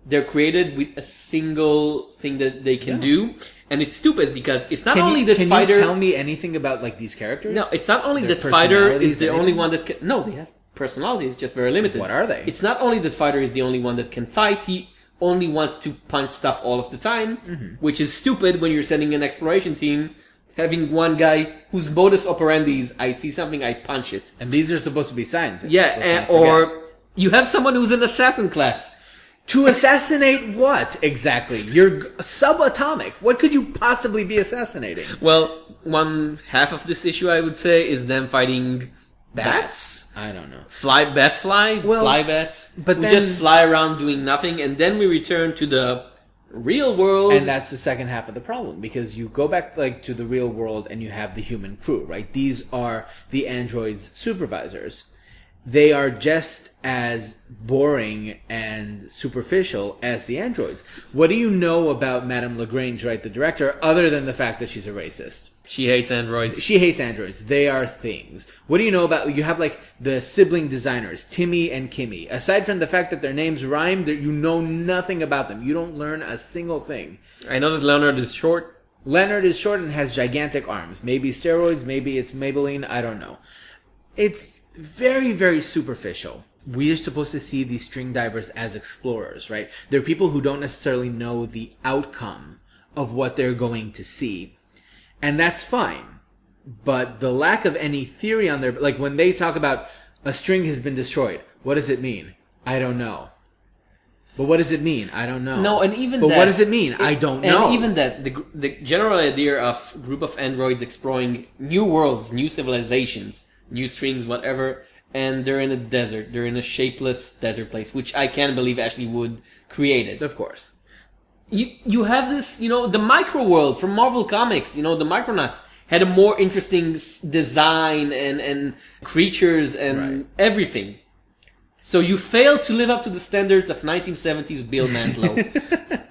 they're created with a single thing that they can Yeah. do, and it's stupid because it's not Can, only you, that can fighter. you tell me anything about like these characters? No, it's not only that fighter is the only one that can. No, they have personality. It's just very limited. What are they? It's not only that fighter is the only one that can fight. He only wants to punch stuff all of the time, Mm-hmm. which is stupid when you're sending an exploration team. Having one guy whose modus operandi is I see something, I punch it. And these are supposed to be scientists. Yeah, and, eh, or you have someone who's an assassin class. to assassinate what exactly? You're g- subatomic. What could you possibly be assassinating? Well, one half of this issue, I would say, is them fighting bats. I don't know. Fly bats fly, Well, fly bats. but we then- just fly around doing nothing, and then we return to the real world. And that's the second half of the problem because you go back like to the real world and you have the human crew, right? These are the androids supervisors. They are just as boring and superficial as the androids. What do you know about Madame Lagrange, right, the director, other than the fact that she's a racist? She hates androids. She hates androids. They are things. What do you know about? You have like the sibling designers, Timmy and Kimmy. Aside from the fact that their names rhyme, you know nothing about them. You don't learn a single thing. I know that Leonard is short. Leonard is short and has gigantic arms. Maybe steroids, maybe it's Maybelline, I don't know. It's very, very superficial. We are supposed to see these string divers as explorers, right? They're people who don't necessarily know the outcome of what they're going to see. And that's fine. But the lack of any theory on their, like when they talk about a string has been destroyed, what does it mean? I don't know. But what does it mean? I don't know. No, and even But that, what does it mean? I don't know. And even that, the, the general idea of group of androids exploring new worlds, new civilizations, new strings, whatever, and they're in a desert. They're in a shapeless desert place, which I can't believe Ashley Wood created. Of course. You you have this you know the micro world from Marvel Comics you know the Micronauts had a more interesting design and and creatures and Right. everything so you failed to live up to the standards of 1970s Bill Mantlo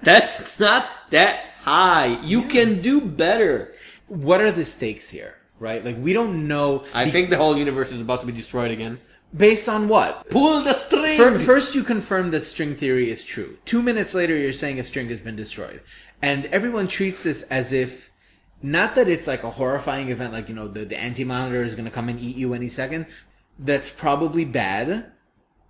that's not that high you can do better What are the stakes here? Right? Like we don't know. I think the whole universe is about to be destroyed again based on what? pull the string Fir- First, you confirm that string theory is true. Two minutes later, you're saying a string has been destroyed, and everyone treats this as if not that it's like a horrifying event, like you know the the anti monitor is going to come and eat you any second. That's probably bad,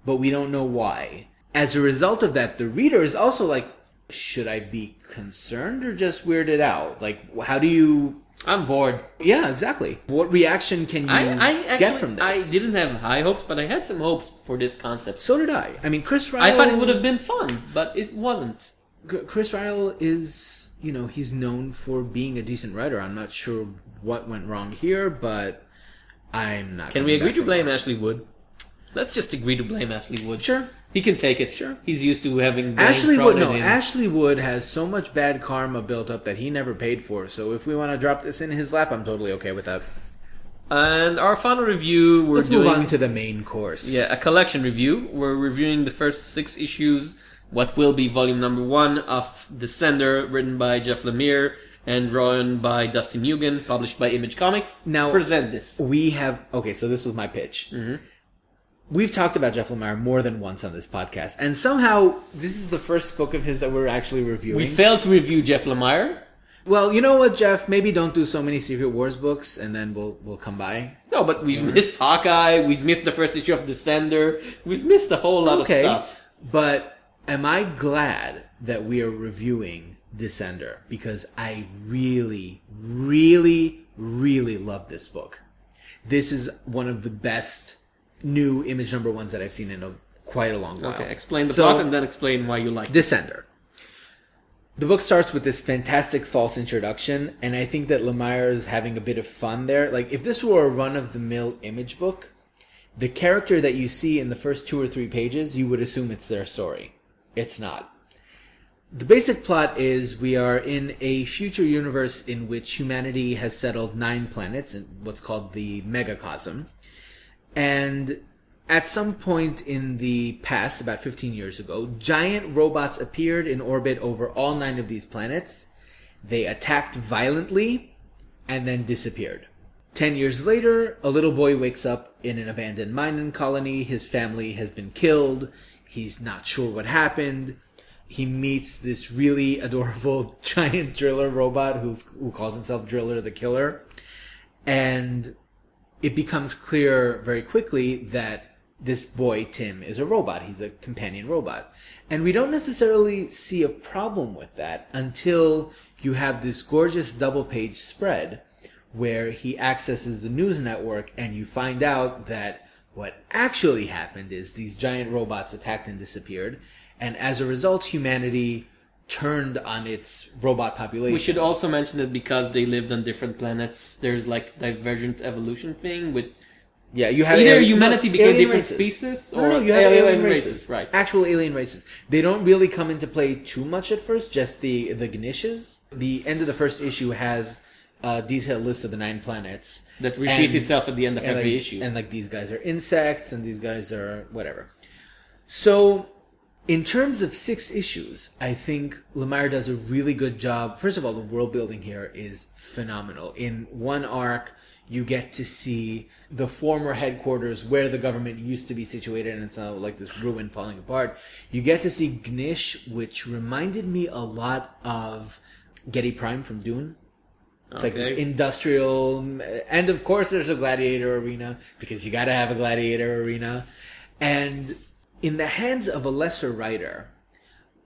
but we don't know why. As a result of that, the reader is also like, should I be concerned or just weirded out? Like, how do you? I'm bored Yeah, exactly. What reaction can you I, I actually get from this? I didn't have high hopes but I had some hopes for this concept So did I. I mean, Chris Ryall. I thought it would have been fun but it wasn't Chris Ryall is, you know, he's known for being a decent writer. I'm not sure what went wrong here, but I'm not. Can we agree to blame that. Ashley Wood? Let's just agree to blame Ashley Wood. Sure. He can take it. Sure. He's used to having Ashley Wood, no, him. Ashley Wood has so much bad karma built up that he never paid for. So if we want to drop this in his lap, I'm totally okay with that. and our final review, we're Let's doing move on to the main course. yeah a collection review. We're reviewing the first six issues, what will be volume number one of Descender, written by Jeff Lemire and drawn by Dustin Nguyen, published by Image Comics. Now- present this. We have okay, so this was my pitch. Mm-hmm. We've talked about Jeff Lemire more than once on this podcast, and somehow this is the first book of his that we're actually reviewing. We failed to review Jeff Lemire. Well, you know what, Jeff? Maybe don't do so many Secret Wars books, and then we'll we'll come by. No, but we've missed Hawkeye. We've missed the first issue of Descender. We've missed a whole lot Okay, of stuff. but am I glad that we are reviewing Descender because I really, really, really love this book. This is one of the best new image number ones that I've seen in a, quite a long while. Okay, explain the So- plot and then explain why you like it. Descender. The book starts with this fantastic false introduction, and I think that Lemire is having a bit of fun there. Like, if this were a run of the mill image book, the character that you see in the first two or three pages, you would assume it's their story. It's not. The basic plot is we are in a future universe in which humanity has settled nine planets in what's called the megacosm. And at some point in the past, about 15 years ago, giant robots appeared in orbit over all nine of these planets. They attacked violently and then disappeared. Ten years later, a little boy wakes up in an abandoned mining colony. His family has been killed. He's not sure what happened. He meets this really adorable giant driller robot who calls himself Driller the Killer. And it becomes clear very quickly that this boy, Tim, is a robot. He's a companion robot. And we don't necessarily see a problem with that until you have this gorgeous double page spread where he accesses the news network and you find out that what actually happened is these giant robots attacked and disappeared. And as a result, humanity turned on its robot population. We should also mention that because they lived on different planets, there's like divergent evolution thing with Yeah, you had Either alien- humanity became different races. species, or no, you have alien alien, races, races. right. Actual alien races. They don't really come into play too much at first. Just the the Gnishes. The end of the first issue has a detailed list of the nine planets that repeats And- itself at the end of every like, issue. And like these guys are insects, and these guys are whatever. So, in terms of six issues, I think Lemire does a really good job. First of all, the world building here is phenomenal. In one arc, you get to see the former headquarters where the government used to be situated, and it's now like this ruin falling apart. You get to see Gnish, which reminded me a lot of Giedi Prime from Dune. It's like this industrial, and of course there's a gladiator arena because you got to have a gladiator arena. And in the hands of a lesser writer,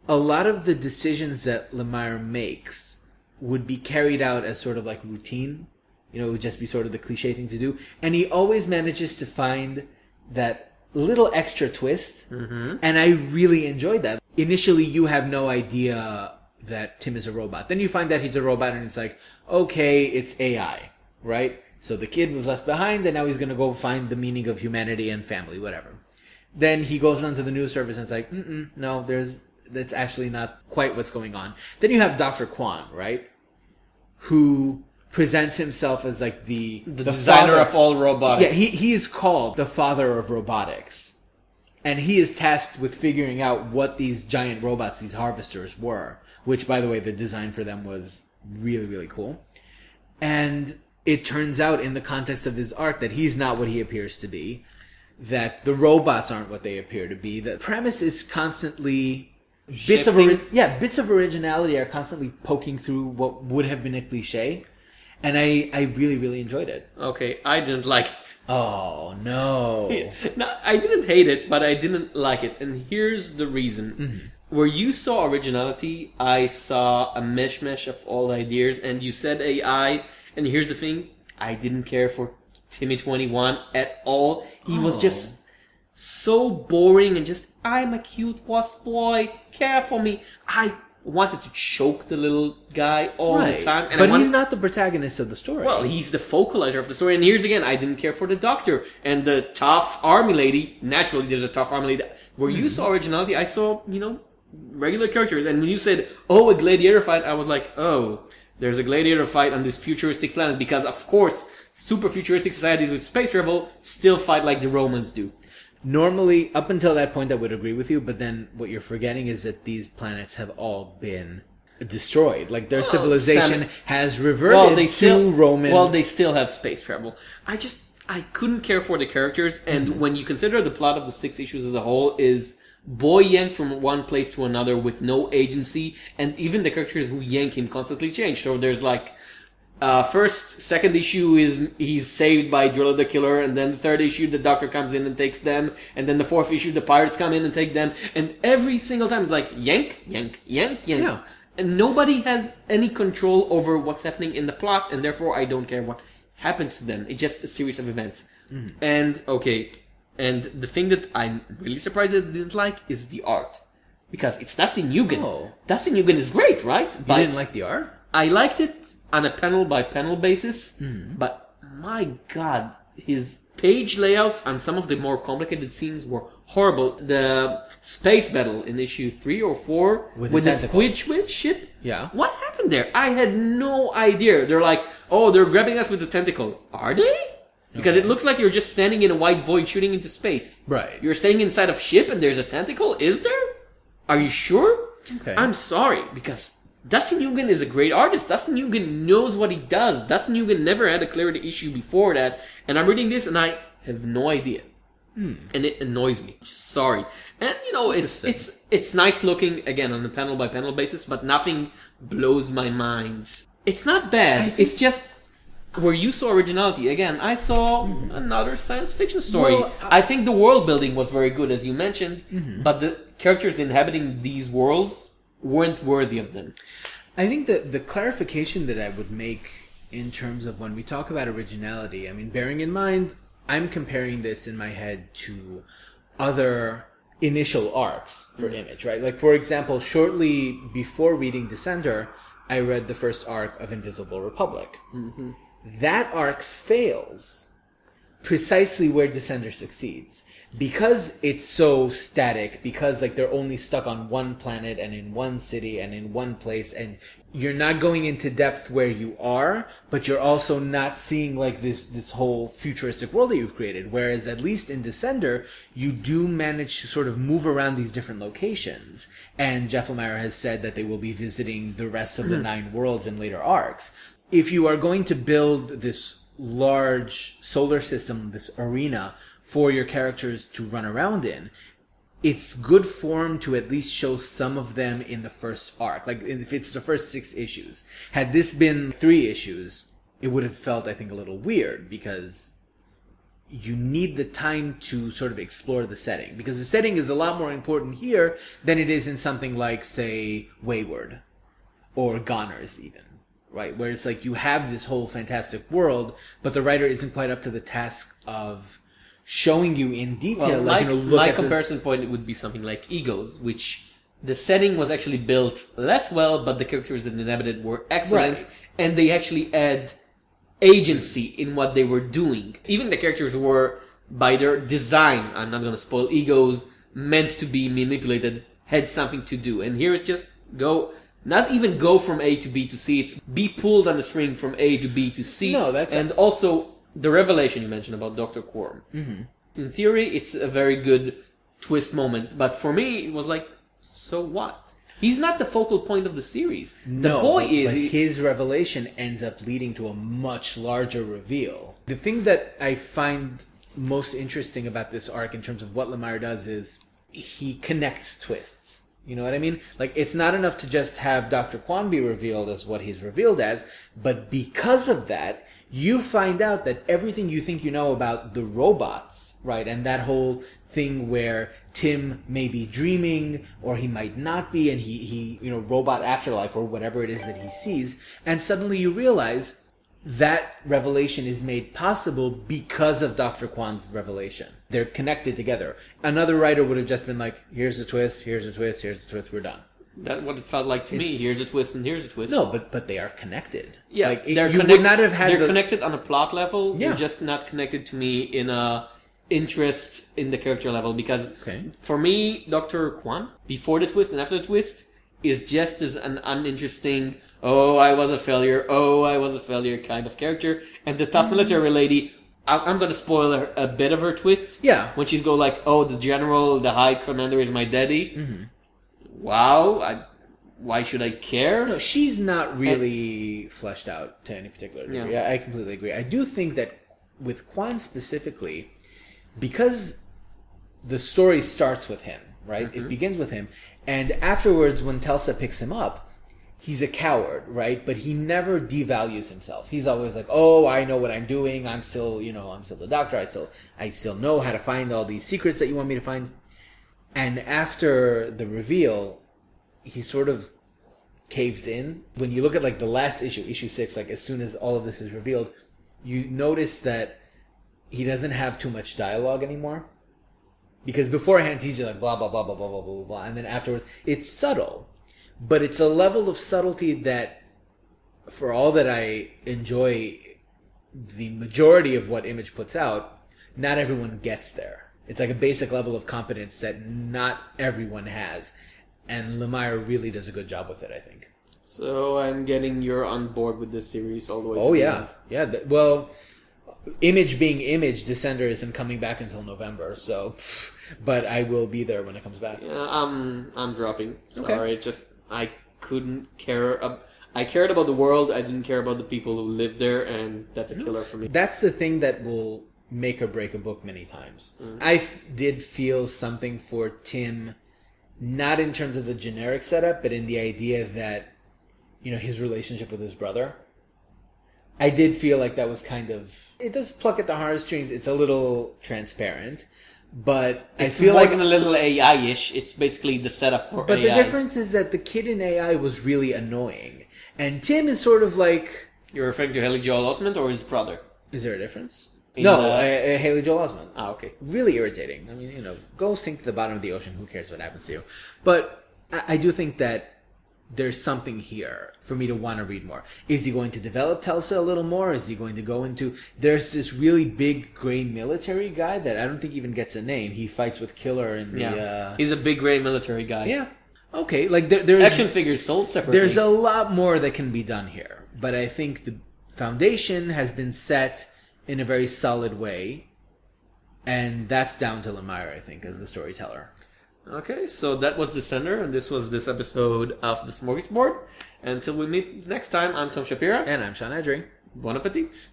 a lot of the decisions that Lemire makes would be carried out as sort of like routine. You know, it would just be sort of the cliche thing to do. And he always manages to find that little extra twist. Mm-hmm. And I really enjoyed that. Initially, you have no idea that Tim is a robot. Then you find that he's a robot and it's like, okay, it's AI, right? So the kid was left behind and now he's gonna go find the meaning of humanity and family, whatever. Then he goes onto the news service and it's like, Mm-mm, no, there's, that's actually not quite what's going on. Then you have Dr. Quon, right? Who presents himself as like the, the, designer father- of all robots. yeah, he, he is called the father of robotics. And he is tasked with figuring out what these giant robots, these harvesters were. Which, by the way, the design for them was really, really cool. And it turns out in the context of his arc that he's not what he appears to be. That the robots aren't what they appear to be. The premise is constantly bits of ori- yeah bits of originality are constantly poking through what would have been a cliche, and I I really really enjoyed it. Okay, I didn't like it. Oh no! No, I didn't hate it, but I didn't like it. And here's the reason. Mm-hmm. Where you saw originality, I saw a mishmash of all ideas, and you said AI, and here's the thing, I didn't care for Timmy 21 at all. He was Oh. just so boring and just, I'm a cute wasp boy, care for me. I wanted to choke the little guy all Right. the time. And I but wanted, he's not the protagonist of the story. well, he's the focalizer of the story. And here's again, I didn't care for the doctor and the tough army lady. Naturally, there's a tough army lady. Where you hmm. saw originality, I saw, you know, regular characters. And when you said, oh, a gladiator fight, I was like, oh, there's a gladiator fight on this futuristic planet. Because, of course, super futuristic societies with space travel still fight like the Romans do. normally up until that point, I would agree with you. But then what you're forgetting is that these planets have all been destroyed. Like their civilization Sam- has reverted well, they to still Roman. Well, they still have space travel. I just I couldn't care for the characters, and Mm-hmm. when you consider the plot of the six issues as a whole is boy yanked from one place to another with no agency, and even the characters who yank him constantly change. So there's like. Uh, first, second issue is he's saved by Driller the Killer, and then the third issue the Doctor comes in and takes them, and then the fourth issue the pirates come in and take them, and every single time it's like yank, yank, yank, yank, Yeah. and nobody has any control over what's happening in the plot, and therefore I don't care what happens to them. It's just a series of events. And okay, and the thing that I'm really surprised that I didn't like is the art, because it's Dustin Nguyen. Oh. Dusty Nguyen is great, right? you But didn't like the art. I liked it on a panel by panel basis, hmm. but my god, his page layouts on some of the more complicated scenes were horrible. The space battle in issue three or four With with, the the, squid ship. Yeah. What happened there? I had no idea. They're like, oh, they're grabbing us with the tentacle. Are they? because it looks like you're just standing in a white void shooting into space. Right. You're staying inside of ship and there's a tentacle. Is there? Are you sure? Okay. I'm sorry because Dustin Nguyen is a great artist. Dustin Nguyen knows what he does. Dustin Nguyen never had a clarity issue before that, and I'm reading this and I have no idea. And it annoys me. Sorry. And you know, it's it's it's nice looking again on a panel by panel basis, but nothing blows my mind. It's not bad. It's just where you saw originality. Again, I saw another science fiction story. Well, I think the world building was very good, as you mentioned, but the characters inhabiting these worlds weren't worthy of them. I think that the clarification that I would make in terms of when we talk about originality, I mean, bearing in mind, I'm comparing this in my head to other initial arcs for mm-hmm. Image, right? Like, for example, shortly before reading Descender, I read the first arc of Invisible Republic. Mm-hmm. That arc fails precisely where Descender succeeds. Because it's so static, because like they're only stuck on one planet and in one city and in one place and you're not going into depth where you are, but you're also not seeing like this, this whole futuristic world that you've created. Whereas at least in Descender, you do manage to sort of move around these different locations. And Jeff Lemire has said that they will be visiting the rest of the hmm. nine worlds in later arcs. If you are going to build this large solar system, this arena for your characters to run around in, it's good form to at least show some of them in the first arc. Like if it's the first six issues. Had this been three issues, it would have felt, I think, a little weird because you need the time to sort of explore the setting because the setting is a lot more important here than it is in something like, say, Wayward or Goners even. Right, where it's like you have this whole fantastic world, but the writer isn't quite up to the task of showing you in detail. Well, like, my, you know, look my at the- comparison point would be something like Egos, which the setting was actually built less well, but the characters that inhabited were excellent, Right. and they actually add agency in what they were doing. Even the characters were, by their design, I'm not gonna spoil Egos, meant to be manipulated, had something to do. And here it's just go, not even go from A to B to C, it's be pulled on the string from A to B to C. No, that's- and also the revelation you mentioned about Dr. Quon. Mm-hmm. In theory, it's a very good twist moment, but for me, it was like, so what? He's not the focal point of the series. The No, boy is. but his revelation ends up leading to a much larger reveal. The thing that I find most interesting about this arc in terms of what Lemire does is he connects twists. You know what I mean? Like it's not enough to just have Dr. Quon be revealed as what he's revealed as, but because of that, you find out that everything you think you know about the robots, right? And that whole thing where Tim may be dreaming or he might not be and he, he, you know, robot afterlife or whatever it is that he sees. And suddenly you realize that revelation is made possible because of Dr. Quon's revelation. They're connected together. Another writer would have just been like, here's a twist, here's a twist, here's a twist, we're done. That's what it felt like to me. It's- Here's a twist and here's a twist. No, but, but they are connected. yeah, Like, it- they're you connect- would not have had They're the- connected on a plot level. Yeah. They're just not connected to me in a interest in the character level because Okay. for me, Doctor Quon before the twist and after the twist is just as an uninteresting. Oh, I was a failure. Oh, I was a failure kind of character. And the tough military lady. I- I'm gonna spoil her, a bit of her twist. Yeah. When she's go like, "Oh, the general, the high commander is my daddy." Mm-hmm. Wow. I, why should I care? No, she's not really fleshed out to any particular degree. Yeah. I, I completely agree. I do think that with Quon specifically, because the story starts with him, right? It mm-hmm. begins with him, and afterwards, when Telsa picks him up, he's a coward, right? But he never devalues himself. He's always like, "Oh, I know what I'm doing. I'm still, you know, I'm still the doctor. I still, I still know how to find all these secrets that you want me to find." And after the reveal, he sort of caves in. When you look at like the last issue, issue six, like as soon as all of this is revealed, you notice that he doesn't have too much dialogue anymore. Because beforehand he's just like blah blah blah blah blah blah blah blah, and then afterwards it's subtle, but it's a level of subtlety that, for all that I enjoy, the majority of what Image puts out, not everyone gets there. It's like a basic level of competence that not everyone has, and Lemire really does a good job with it. I think. So I'm getting you're on board with this series all the way. Oh the yeah, end. yeah. th- Well, Image being Image, Descender isn't coming back until November. So, but I will be there when it comes back. Yeah, I'm I'm dropping. Sorry, it just I couldn't care. Ab- I cared about the world. I didn't care about the people who lived there, and that's a killer for me. That's the thing that will make or break a book many times. Mm-hmm. I f- did feel something for Tim, not in terms of the generic setup, but in the idea that, you know, his relationship with his brother. I did feel like that was kind of. It does pluck at the heartstrings. It's a little transparent, but I feel like. a little AI-ish. It's basically the setup for But AI. the difference is that the kid in AI was really annoying, and Tim is sort of like. You're referring to Haley Joel Osment or his brother? Is there a difference? No, uh, uh, Haley Joel Osment. Ah, okay. really irritating. I mean, you know, go sink to the bottom of the ocean. Who cares what happens to you? But I, I do think that there's something here for me to want to read more. Is he going to develop Telsa a little more? Is he going to go into? There's this really big gray military guy that I don't think even gets a name. He fights with Killer in the. Yeah, Uh, he's a big gray military guy. yeah. Okay, like there, there's Action figures sold separately. there's a lot more that can be done here, but I think the foundation has been set in a very solid way, and that's down to Lemire, I think, as the storyteller. Okay, so that was Descender, and this was this episode of the Smorgasbord. Until we meet next time, I'm Tom Shapira. And I'm Sean Edring. Bon appetit.